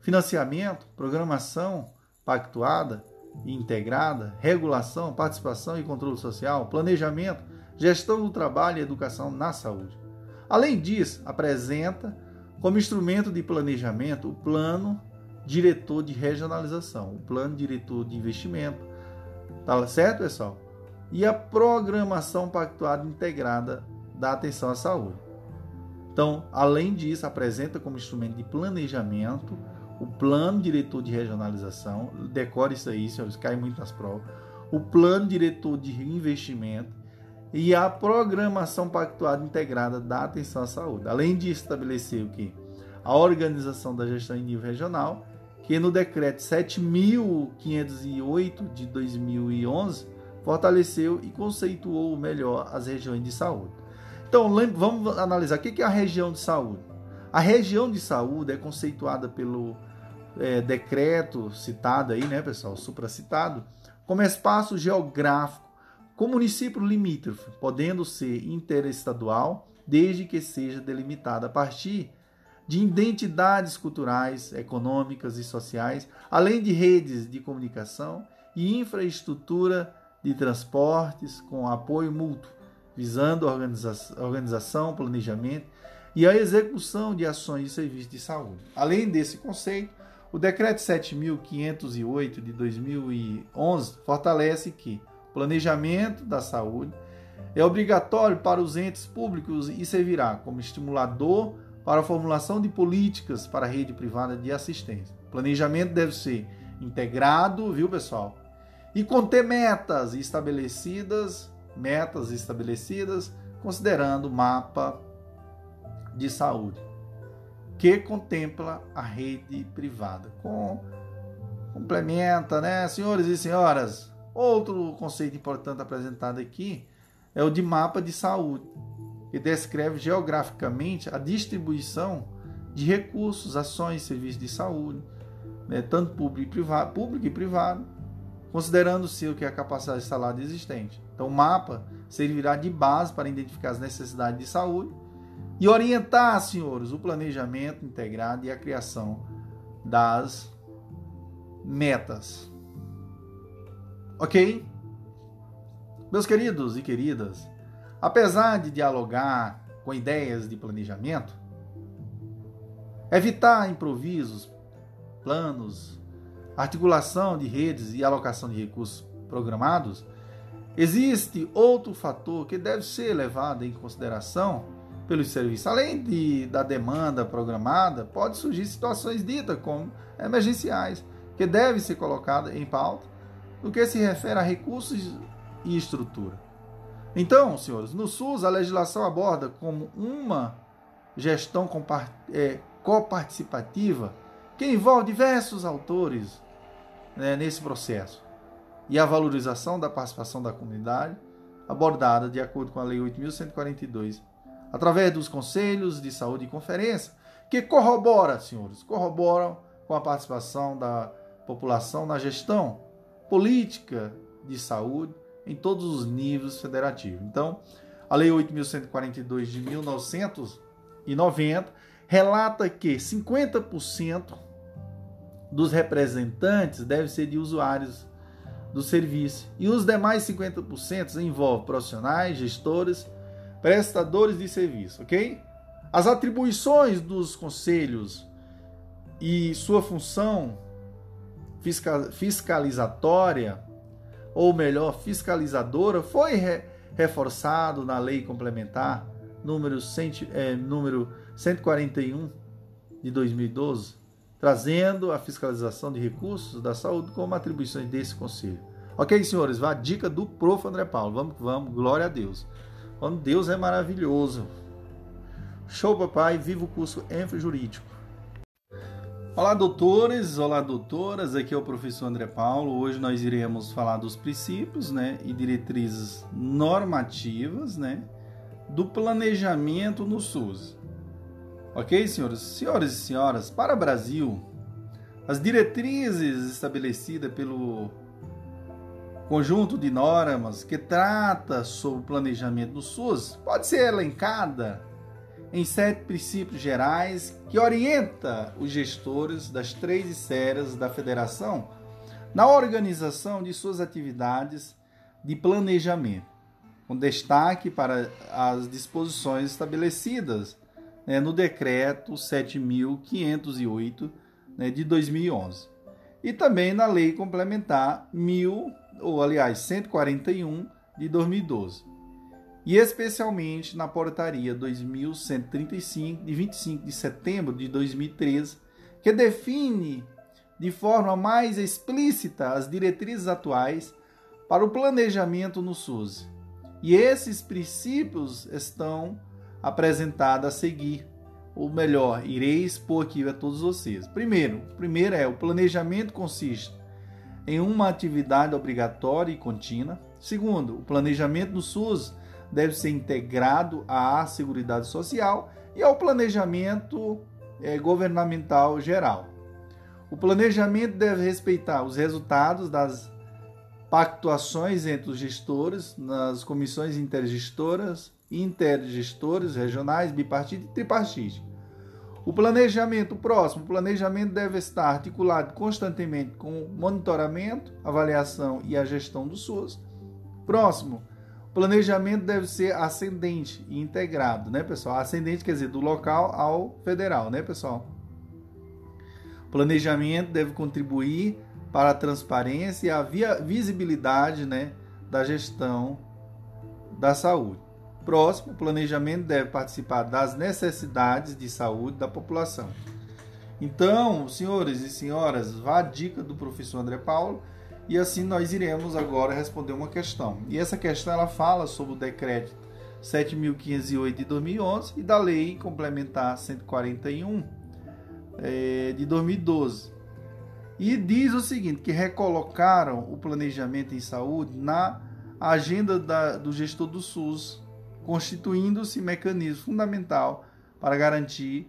financiamento, programação pactuada e integrada, regulação, participação e controle social, planejamento, gestão do trabalho e educação na saúde. Além disso, apresenta como instrumento de planejamento o plano diretor de regionalização, o plano diretor de investimento. Tá certo, pessoal? E a programação pactuada integrada da atenção à saúde. Então, além disso, apresenta como instrumento de planejamento o plano diretor de regionalização, decore isso aí, senhores, cai muito nas provas, o plano diretor de investimento e a programação pactuada integrada da atenção à saúde. Além de estabelecer o que? A organização da gestão em nível regional, que no decreto 7508 de 2011 fortaleceu e conceituou melhor as regiões de saúde. Então, vamos analisar o que é a região de saúde. A região de saúde é conceituada pelo é, decreto citado aí, né, pessoal, supracitado, como espaço geográfico com município limítrofe, podendo ser interestadual, desde que seja delimitada a partir de identidades culturais, econômicas e sociais, além de redes de comunicação e infraestrutura de transportes com apoio mútuo visando a organização, planejamento e a execução de ações de serviços de saúde. Além desse conceito, o Decreto 7.508 de 2011 fortalece que o planejamento da saúde é obrigatório para os entes públicos e servirá como estimulador para a formulação de políticas para a rede privada de assistência. O planejamento deve ser integrado, viu, pessoal? E conter metas estabelecidas metas estabelecidas, considerando o mapa de saúde, que contempla a rede privada. Com, complementa, né, senhores e senhoras? Outro conceito importante apresentado aqui é o de mapa de saúde, que descreve geograficamente a distribuição de recursos, ações, serviços de saúde, né, tanto público e privado, público e privado considerando-se o que é a capacidade instalada existente. Então, o mapa servirá de base para identificar as necessidades de saúde e orientar, senhores, o planejamento integrado e a criação das metas. Ok? Meus queridos e queridas, apesar de dialogar com ideias de planejamento, evitar improvisos, planos, articulação de redes e alocação de recursos programados, existe outro fator que deve ser levado em consideração pelos serviços. Além de, da demanda programada, pode surgir situações ditas como emergenciais, que devem ser colocadas em pauta no que se refere a recursos e estrutura. Então, senhores, no SUS a legislação aborda como uma gestão é, coparticipativa que envolve diversos autores né, nesse processo. E a valorização da participação da comunidade, abordada de acordo com a Lei 8.142, através dos conselhos de saúde e conferência, que corrobora, senhores, corroboram com a participação da população na gestão política de saúde em todos os níveis federativos. Então, a Lei 8.142 de 1990 relata que 50% dos representantes deve ser de usuários do serviço. E os demais 50% envolvem profissionais, gestores, prestadores de serviço, ok? As atribuições dos conselhos e sua função fiscalizatória, ou melhor, fiscalizadora, foi reforçado na lei complementar número, 100, é, número 141 de 2012, trazendo a fiscalização de recursos da saúde como atribuições desse conselho. Ok, senhores, vá dica do prof. André Paulo. Vamos, vamos, glória a Deus. Quando Deus é maravilhoso. Show, papai, viva o curso Enfo Jurídico. Olá, doutores, olá, doutoras. Aqui é o professor André Paulo. Hoje nós iremos falar dos princípios, né, e diretrizes normativas, né, do planejamento no SUS. Ok, senhores? Senhores e senhoras, para o Brasil, as diretrizes estabelecidas pelo conjunto de normas que trata sobre o planejamento do SUS pode ser elencada em sete princípios gerais que orienta os gestores das três esferas da federação na organização de suas atividades de planejamento, com destaque para as disposições estabelecidas né, no decreto 7.508 né, de 2011 e também na lei complementar 1000 ou aliás 141 de 2012 e especialmente na portaria 2135 de 25 de setembro de 2013, que define de forma mais explícita as diretrizes atuais para o planejamento no SUS. E esses princípios estão apresentados a seguir, ou melhor, irei expor aqui a todos vocês. Primeiro, primeiro é o planejamento consiste em uma atividade obrigatória e contínua. Segundo, o planejamento no SUS deve ser integrado à Seguridade Social e ao planejamento é, governamental geral. O planejamento deve respeitar os resultados das pactuações entre os gestores nas comissões intergestoras, intergestores regionais, bipartite e tripartite. O planejamento próximo, o planejamento deve estar articulado constantemente com monitoramento, avaliação e a gestão do SUS. Próximo, planejamento deve ser ascendente e integrado, né, pessoal? Ascendente quer dizer do local ao federal, né, pessoal? Planejamento deve contribuir para a transparência e a visibilidade, né, da gestão da saúde. Próximo, o planejamento deve participar das necessidades de saúde da população. Então, senhores e senhoras, vá a dica do professor André Paulo e assim nós iremos agora responder uma questão. E essa questão ela fala sobre o decreto 7508 de 2011 e da lei complementar 141 é, de 2012. E diz o seguinte, que recolocaram o planejamento em saúde na agenda da, do gestor do SUS, constituindo-se mecanismo fundamental para garantir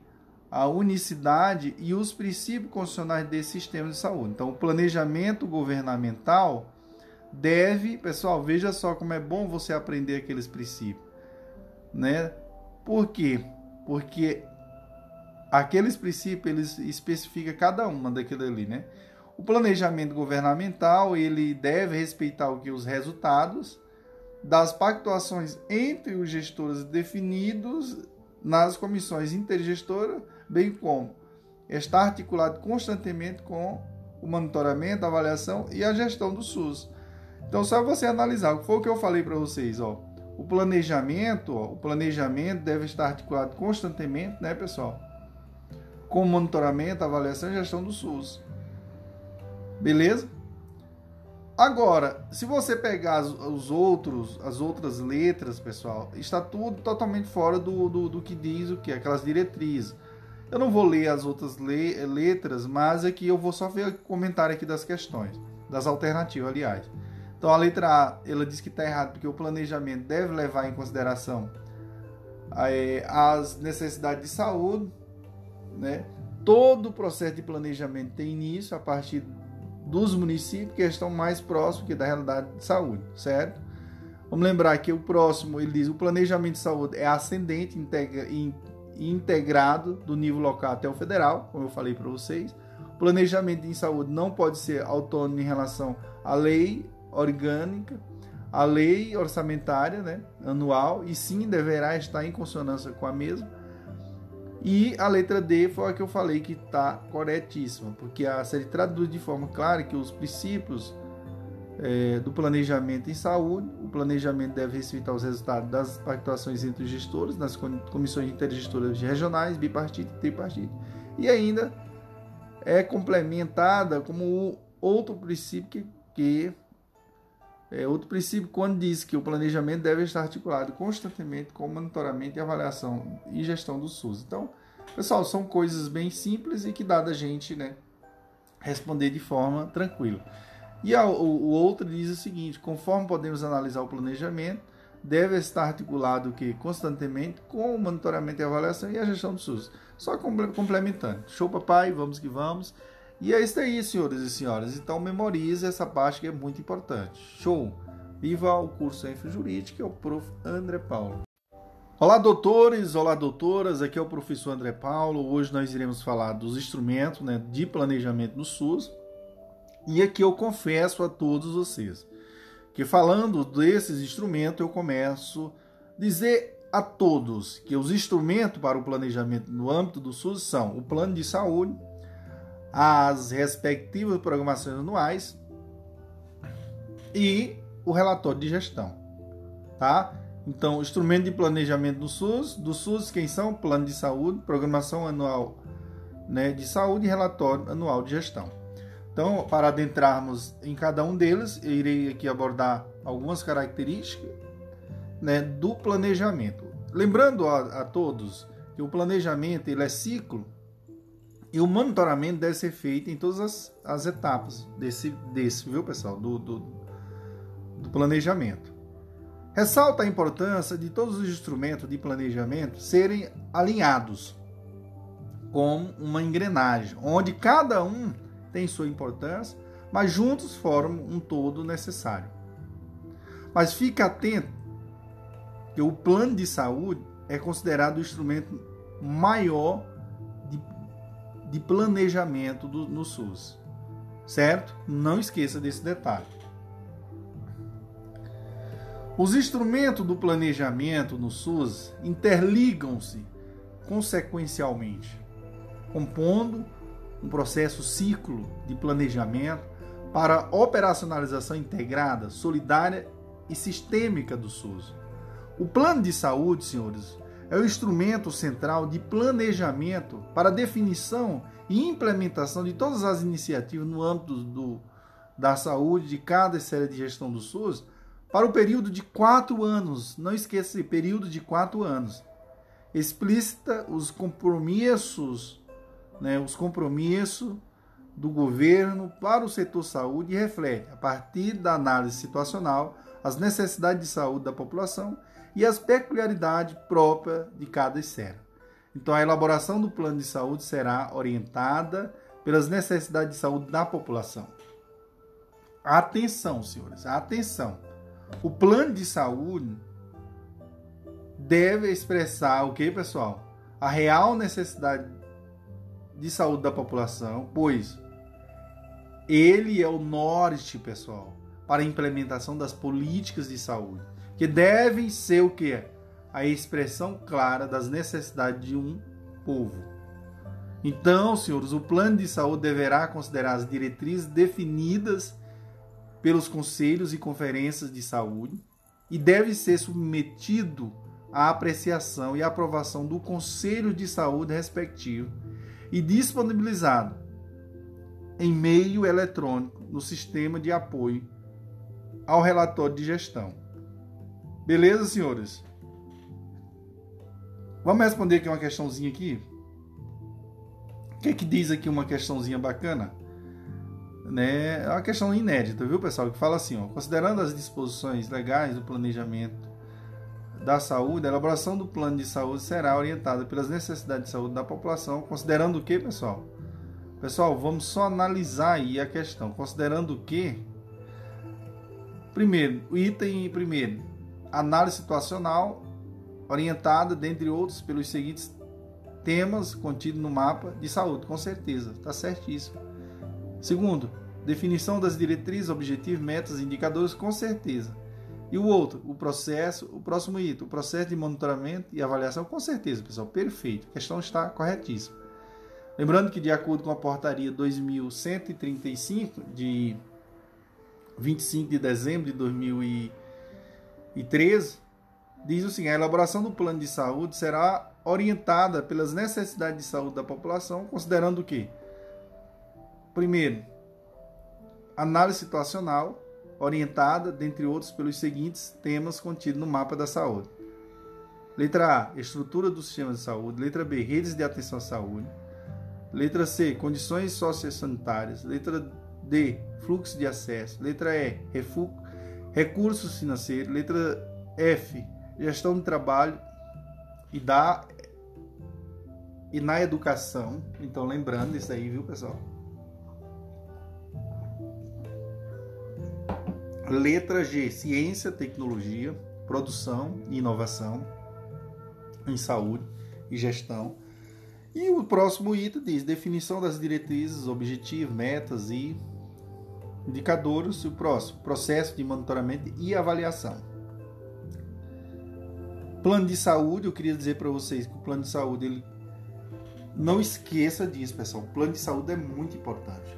a unicidade e os princípios constitucionais desse sistema de saúde. Então, o planejamento governamental deve, pessoal, veja só como é bom você aprender aqueles princípios, né? Por quê? Porque aqueles princípios eles especificam cada uma daquilo ali, né? O planejamento governamental ele deve respeitar o que os resultados das pactuações entre os gestores definidos nas comissões intergestoras bem como está articulado constantemente com o monitoramento, a avaliação e a gestão do SUS. Então, só você analisar, foi o que eu falei para vocês, ó. O planejamento, ó, o planejamento deve estar articulado constantemente, né, pessoal? Com monitoramento, avaliação e gestão do SUS. Beleza? Agora, se você pegar os outros, as outras letras, pessoal, está tudo totalmente fora do, do, do que diz o que? Aquelas diretrizes. Eu não vou ler as outras le letras, mas aqui eu vou só ver o comentário aqui das questões, das alternativas, aliás. Então a letra A, ela diz que está errado porque o planejamento deve levar em consideração é, as necessidades de saúde, né? Todo o processo de planejamento tem início a partir dos municípios que estão mais próximos que da realidade de saúde, certo? Vamos lembrar que o próximo, ele diz, o planejamento de saúde é ascendente, integra, integrado do nível local até o federal, como eu falei para vocês. Planejamento em saúde não pode ser autônomo em relação à lei orgânica, à lei orçamentária né, anual, e sim deverá estar em consonância com a mesma. E a letra D foi a que eu falei que está corretíssima, porque a série traduz de forma clara que os princípios é, do planejamento em saúde. O planejamento deve respeitar os resultados das pactuações entre os gestores, nas comissões intergestoras regionais, bipartite e tripartite. E ainda é complementada como outro princípio que, que é outro princípio quando diz que o planejamento deve estar articulado constantemente com o monitoramento e avaliação e gestão do SUS. Então, pessoal, são coisas bem simples e que dá da gente, né, responder de forma tranquila. E a, o, o outro diz o seguinte: conforme podemos analisar o planejamento, deve estar articulado que constantemente com o monitoramento e avaliação e a gestão do SUS. Só complementando. Show, papai, vamos que vamos. E é isso aí, senhores e senhoras. Então memorize essa parte que é muito importante. Show! Viva o curso Enfo Jurídica, é o prof. André Paulo. Olá, doutores, olá, doutoras. Aqui é o professor André Paulo. Hoje nós iremos falar dos instrumentos né, de planejamento do SUS. E aqui eu confesso a todos vocês que falando desses instrumentos eu começo a dizer a todos que os instrumentos para o planejamento no âmbito do SUS são o plano de saúde, as respectivas programações anuais e o relatório de gestão, tá? Então, instrumento de planejamento do SUS, do SUS quem são? Plano de saúde, programação anual né, de saúde e relatório anual de gestão. Então, para adentrarmos em cada um deles, eu irei aqui abordar algumas características né, do planejamento. Lembrando a, a todos que o planejamento ele é ciclo e o monitoramento deve ser feito em todas as, as etapas desse, desse, viu, pessoal? Do, do, do planejamento. Ressalta a importância de todos os instrumentos de planejamento serem alinhados como uma engrenagem, onde cada um tem sua importância, mas juntos formam um todo necessário. Mas fique atento que o plano de saúde é considerado o instrumento maior de planejamento do, no SUS. Certo? Não esqueça desse detalhe. Os instrumentos do planejamento no SUS interligam-se consequencialmente, compondo um processo ciclo de planejamento para operacionalização integrada, solidária e sistêmica do SUS. O plano de saúde, senhores, é o instrumento central de planejamento para definição e implementação de todas as iniciativas no âmbito do, da saúde de cada série de gestão do SUS para o período de quatro anos. Não esqueça esse período de quatro anos. Explícita os compromissos, né, os compromissos do governo para o setor saúde e reflete, a partir da análise situacional, as necessidades de saúde da população e as peculiaridades próprias de cada esfera. Então, a elaboração do plano de saúde será orientada pelas necessidades de saúde da população. Atenção, senhores, atenção. O plano de saúde deve expressar o que, pessoal? A real necessidade de saúde da população, pois ele é o norte, pessoal, para a implementação das políticas de saúde que devem ser o que? A expressão clara das necessidades de um povo. Então, senhores, o plano de saúde deverá considerar as diretrizes definidas pelos conselhos e conferências de saúde e deve ser submetido à apreciação e aprovação do conselho de saúde respectivo e disponibilizado em meio eletrônico no sistema de apoio ao relatório de gestão. Beleza, senhores? Vamos responder aqui uma questãozinha aqui. O que, é que diz aqui uma questãozinha bacana? Né? É uma questão inédita, viu, pessoal? Que fala assim, ó, considerando as disposições legais do planejamento da saúde, a elaboração do plano de saúde será orientada pelas necessidades de saúde da população, considerando o que, pessoal? Pessoal, vamos só analisar aí a questão. Considerando o que? Primeiro, o item primeiro, análise situacional orientada, dentre outros, pelos seguintes temas contidos no mapa de saúde, com certeza, está certíssimo. Segundo, definição das diretrizes, objetivos, metas, indicadores, com certeza. E o outro, o processo, o próximo item, o processo de monitoramento e avaliação, com certeza, pessoal, perfeito. A questão está corretíssima. Lembrando que, de acordo com a portaria 2135 de 25 de dezembro de 2013, diz o seguinte: a elaboração do plano de saúde será orientada pelas necessidades de saúde da população, considerando o quê? Primeiro, análise situacional, orientada, dentre outros, pelos seguintes temas contidos no mapa da saúde. Letra A, estrutura do sistema de saúde. Letra B, redes de atenção à saúde. Letra C, condições sociossanitárias. Letra D, fluxo de acesso. Letra E, recursos financeiros. Letra F, gestão de trabalho e da e na educação. Então, lembrando isso aí, viu, pessoal? Letra G, ciência, tecnologia, produção e inovação em saúde e gestão. E o próximo item diz definição das diretrizes, objetivos, metas e indicadores. E o próximo, processo de monitoramento e avaliação. Plano de saúde, eu queria dizer para vocês que o plano de saúde, ele não esqueça disso, pessoal. O plano de saúde é muito importante.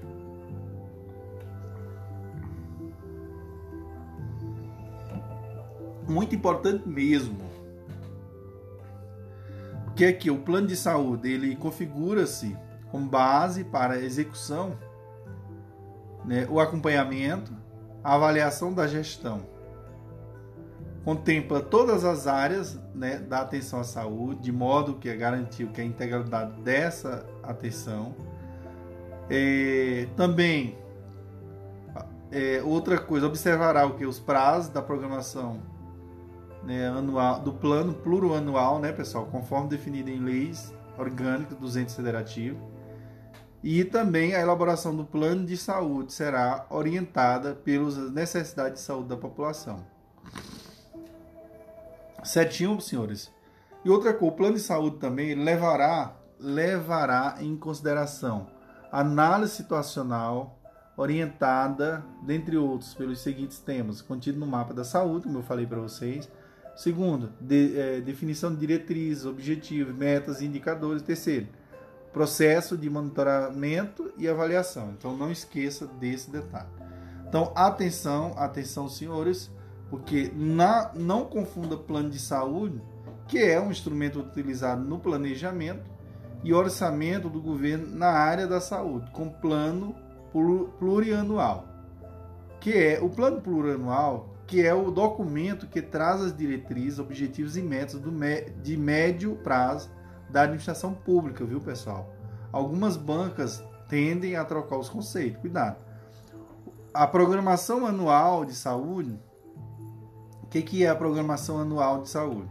Muito importante mesmo. Porque aqui o plano de saúde ele configura-se com base para a execução, né, o acompanhamento, a avaliação da gestão contempla todas as áreas né, da atenção à saúde, de modo que é garantir que a integralidade dessa atenção. É, também, é, outra coisa, observará o que os prazos da programação né, anual, do plano plurianual, né, pessoal, conforme definido em leis orgânicas dos entes federativos. E também a elaboração do plano de saúde será orientada pelas necessidades de saúde da população. Certinho, senhores? E outra coisa, o plano de saúde também levará, levará em consideração análise situacional orientada, dentre outros, pelos seguintes temas, contido no mapa da saúde, como eu falei para vocês. Segundo, de, é, definição de diretrizes, objetivos, metas e indicadores. Terceiro, processo de monitoramento e avaliação. Então não esqueça desse detalhe. Então, atenção, atenção, senhores porque na, não confunda plano de saúde, que é um instrumento utilizado no planejamento e orçamento do governo na área da saúde, com plano plurianual, que é o plano plurianual, que é o documento que traz as diretrizes, objetivos e metas de médio prazo da administração pública, viu, pessoal? Algumas bancas tendem a trocar os conceitos, cuidado. A programação anual de saúde que, que é a programação anual de saúde?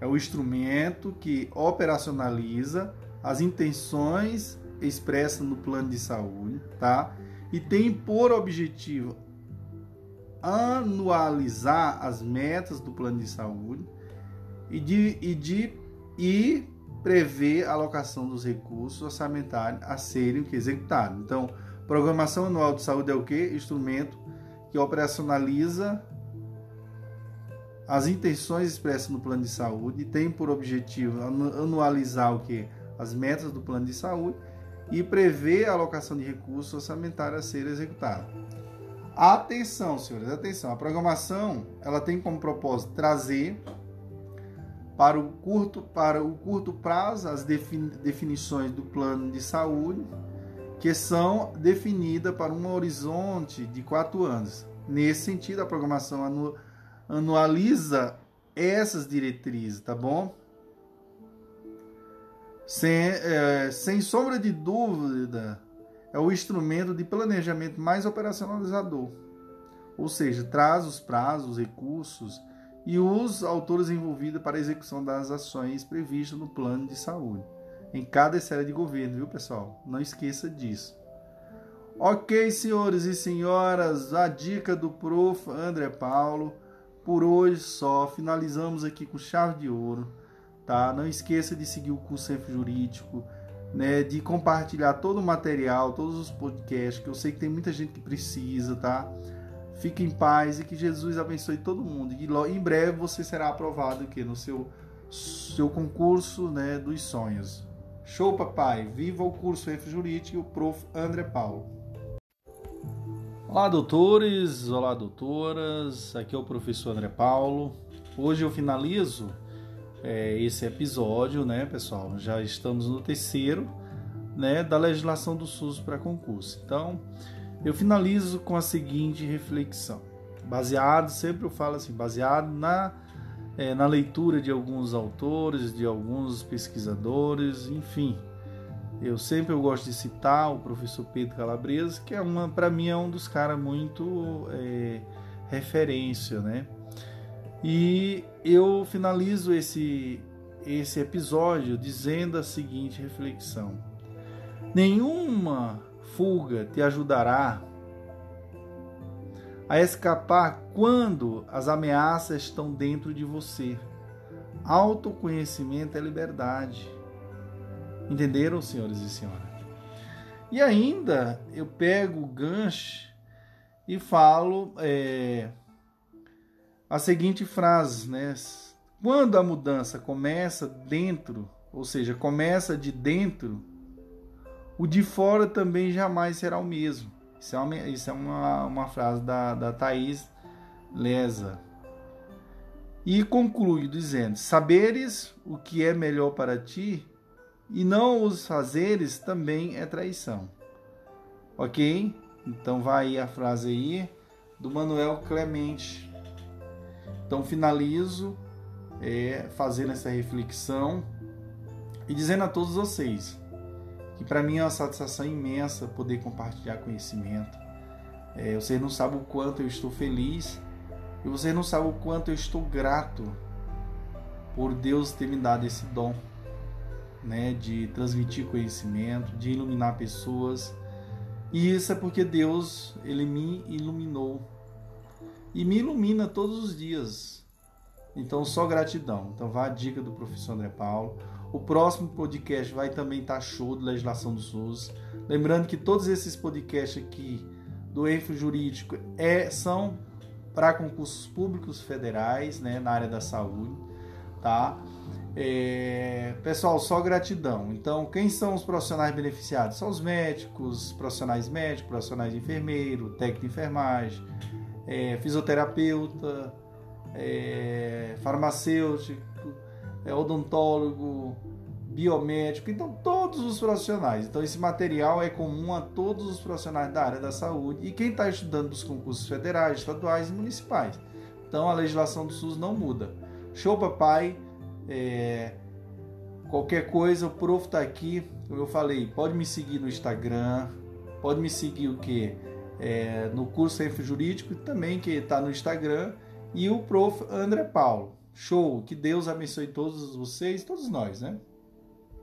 É o instrumento que operacionaliza as intenções expressas no plano de saúde, tá? E tem por objetivo anualizar as metas do plano de saúde e de, e de e prever a alocação dos recursos orçamentários a serem executados. Então, programação anual de saúde é o que? Instrumento que operacionaliza as intenções expressas no plano de saúde têm por objetivo anualizar o que? As metas do plano de saúde e prever a alocação de recursos orçamentários a ser executada. Atenção, senhores, atenção. A programação, ela tem como propósito trazer para o curto, para o curto prazo as definições do plano de saúde que são definidas para um horizonte de quatro anos. Nesse sentido, a programação anual anualiza essas diretrizes, tá bom? Sem, é, sem sombra de dúvida, é o instrumento de planejamento mais operacionalizador. Ou seja, traz os prazos, os recursos e os autores envolvidos para a execução das ações previstas no plano de saúde. Em cada esfera de governo, viu, pessoal? Não esqueça disso. Ok, senhores e senhoras, a dica do prof. André Paulo por hoje só. Finalizamos aqui com chave de ouro, tá? Não esqueça de seguir o curso Jurídico, né? De compartilhar todo o material, todos os podcasts, que eu sei que tem muita gente que precisa, tá? Fique em paz e que Jesus abençoe todo mundo. E em breve você será aprovado aqui no seu seu concurso, né, dos sonhos. Show, papai! Viva o curso Jurídico e o prof. André Paulo. Olá, doutores, olá, doutoras. Aqui é o professor André Paulo. Hoje eu finalizo é, esse episódio, né, pessoal? Já estamos no terceiro, né, da legislação do SUS para concurso. Então, eu finalizo com a seguinte reflexão, baseado, sempre eu falo assim, baseado na é, na leitura de alguns autores, de alguns pesquisadores, enfim, eu sempre eu gosto de citar o professor Pedro Calabresa, que é uma, para mim é um dos caras muito é, referência, né? E eu finalizo esse esse episódio dizendo a seguinte reflexão: nenhuma fuga te ajudará a escapar quando as ameaças estão dentro de você. Autoconhecimento é liberdade. Entenderam, senhores e senhoras? E ainda eu pego o gancho e falo é, a seguinte frase, né? Quando a mudança começa dentro, ou seja, começa de dentro, o de fora também jamais será o mesmo. Isso é uma, isso é uma, uma frase da, da Thaís Leza. E conclui dizendo: Saberes o que é melhor para ti e não os fazeres também é traição. Ok? Então vai aí a frase aí do Manuel Clemente. Então finalizo é, fazendo essa reflexão e dizendo a todos vocês que para mim é uma satisfação imensa poder compartilhar conhecimento. É, vocês não sabem o quanto eu estou feliz e vocês não sabem o quanto eu estou grato por Deus ter me dado esse dom né, de transmitir conhecimento, de iluminar pessoas. E isso é porque Deus, ele me iluminou e me ilumina todos os dias. Então, só gratidão. Então, vá a dica do professor André Paulo. O próximo podcast vai também estar tá show de legislação do SUS. Lembrando que todos esses podcasts aqui do Enfo Jurídico é, são para concursos públicos federais, né, na área da saúde, tá? É, pessoal, só gratidão. Então, quem são os profissionais beneficiados? São os médicos, profissionais médicos, profissionais de enfermeiro, técnico de enfermagem, é, fisioterapeuta, é, farmacêutico, é, odontólogo, biomédico, então todos os profissionais. Então, esse material é comum a todos os profissionais da área da saúde e quem está estudando dos concursos federais, estaduais e municipais. Então, a legislação do SUS não muda. Show, papai! É, qualquer coisa, o prof tá aqui, como eu falei, pode me seguir no Instagram, pode me seguir o que? É, no curso Centro Jurídico também, que está no Instagram, e o prof André Paulo. Show! Que Deus abençoe todos vocês, todos nós, né?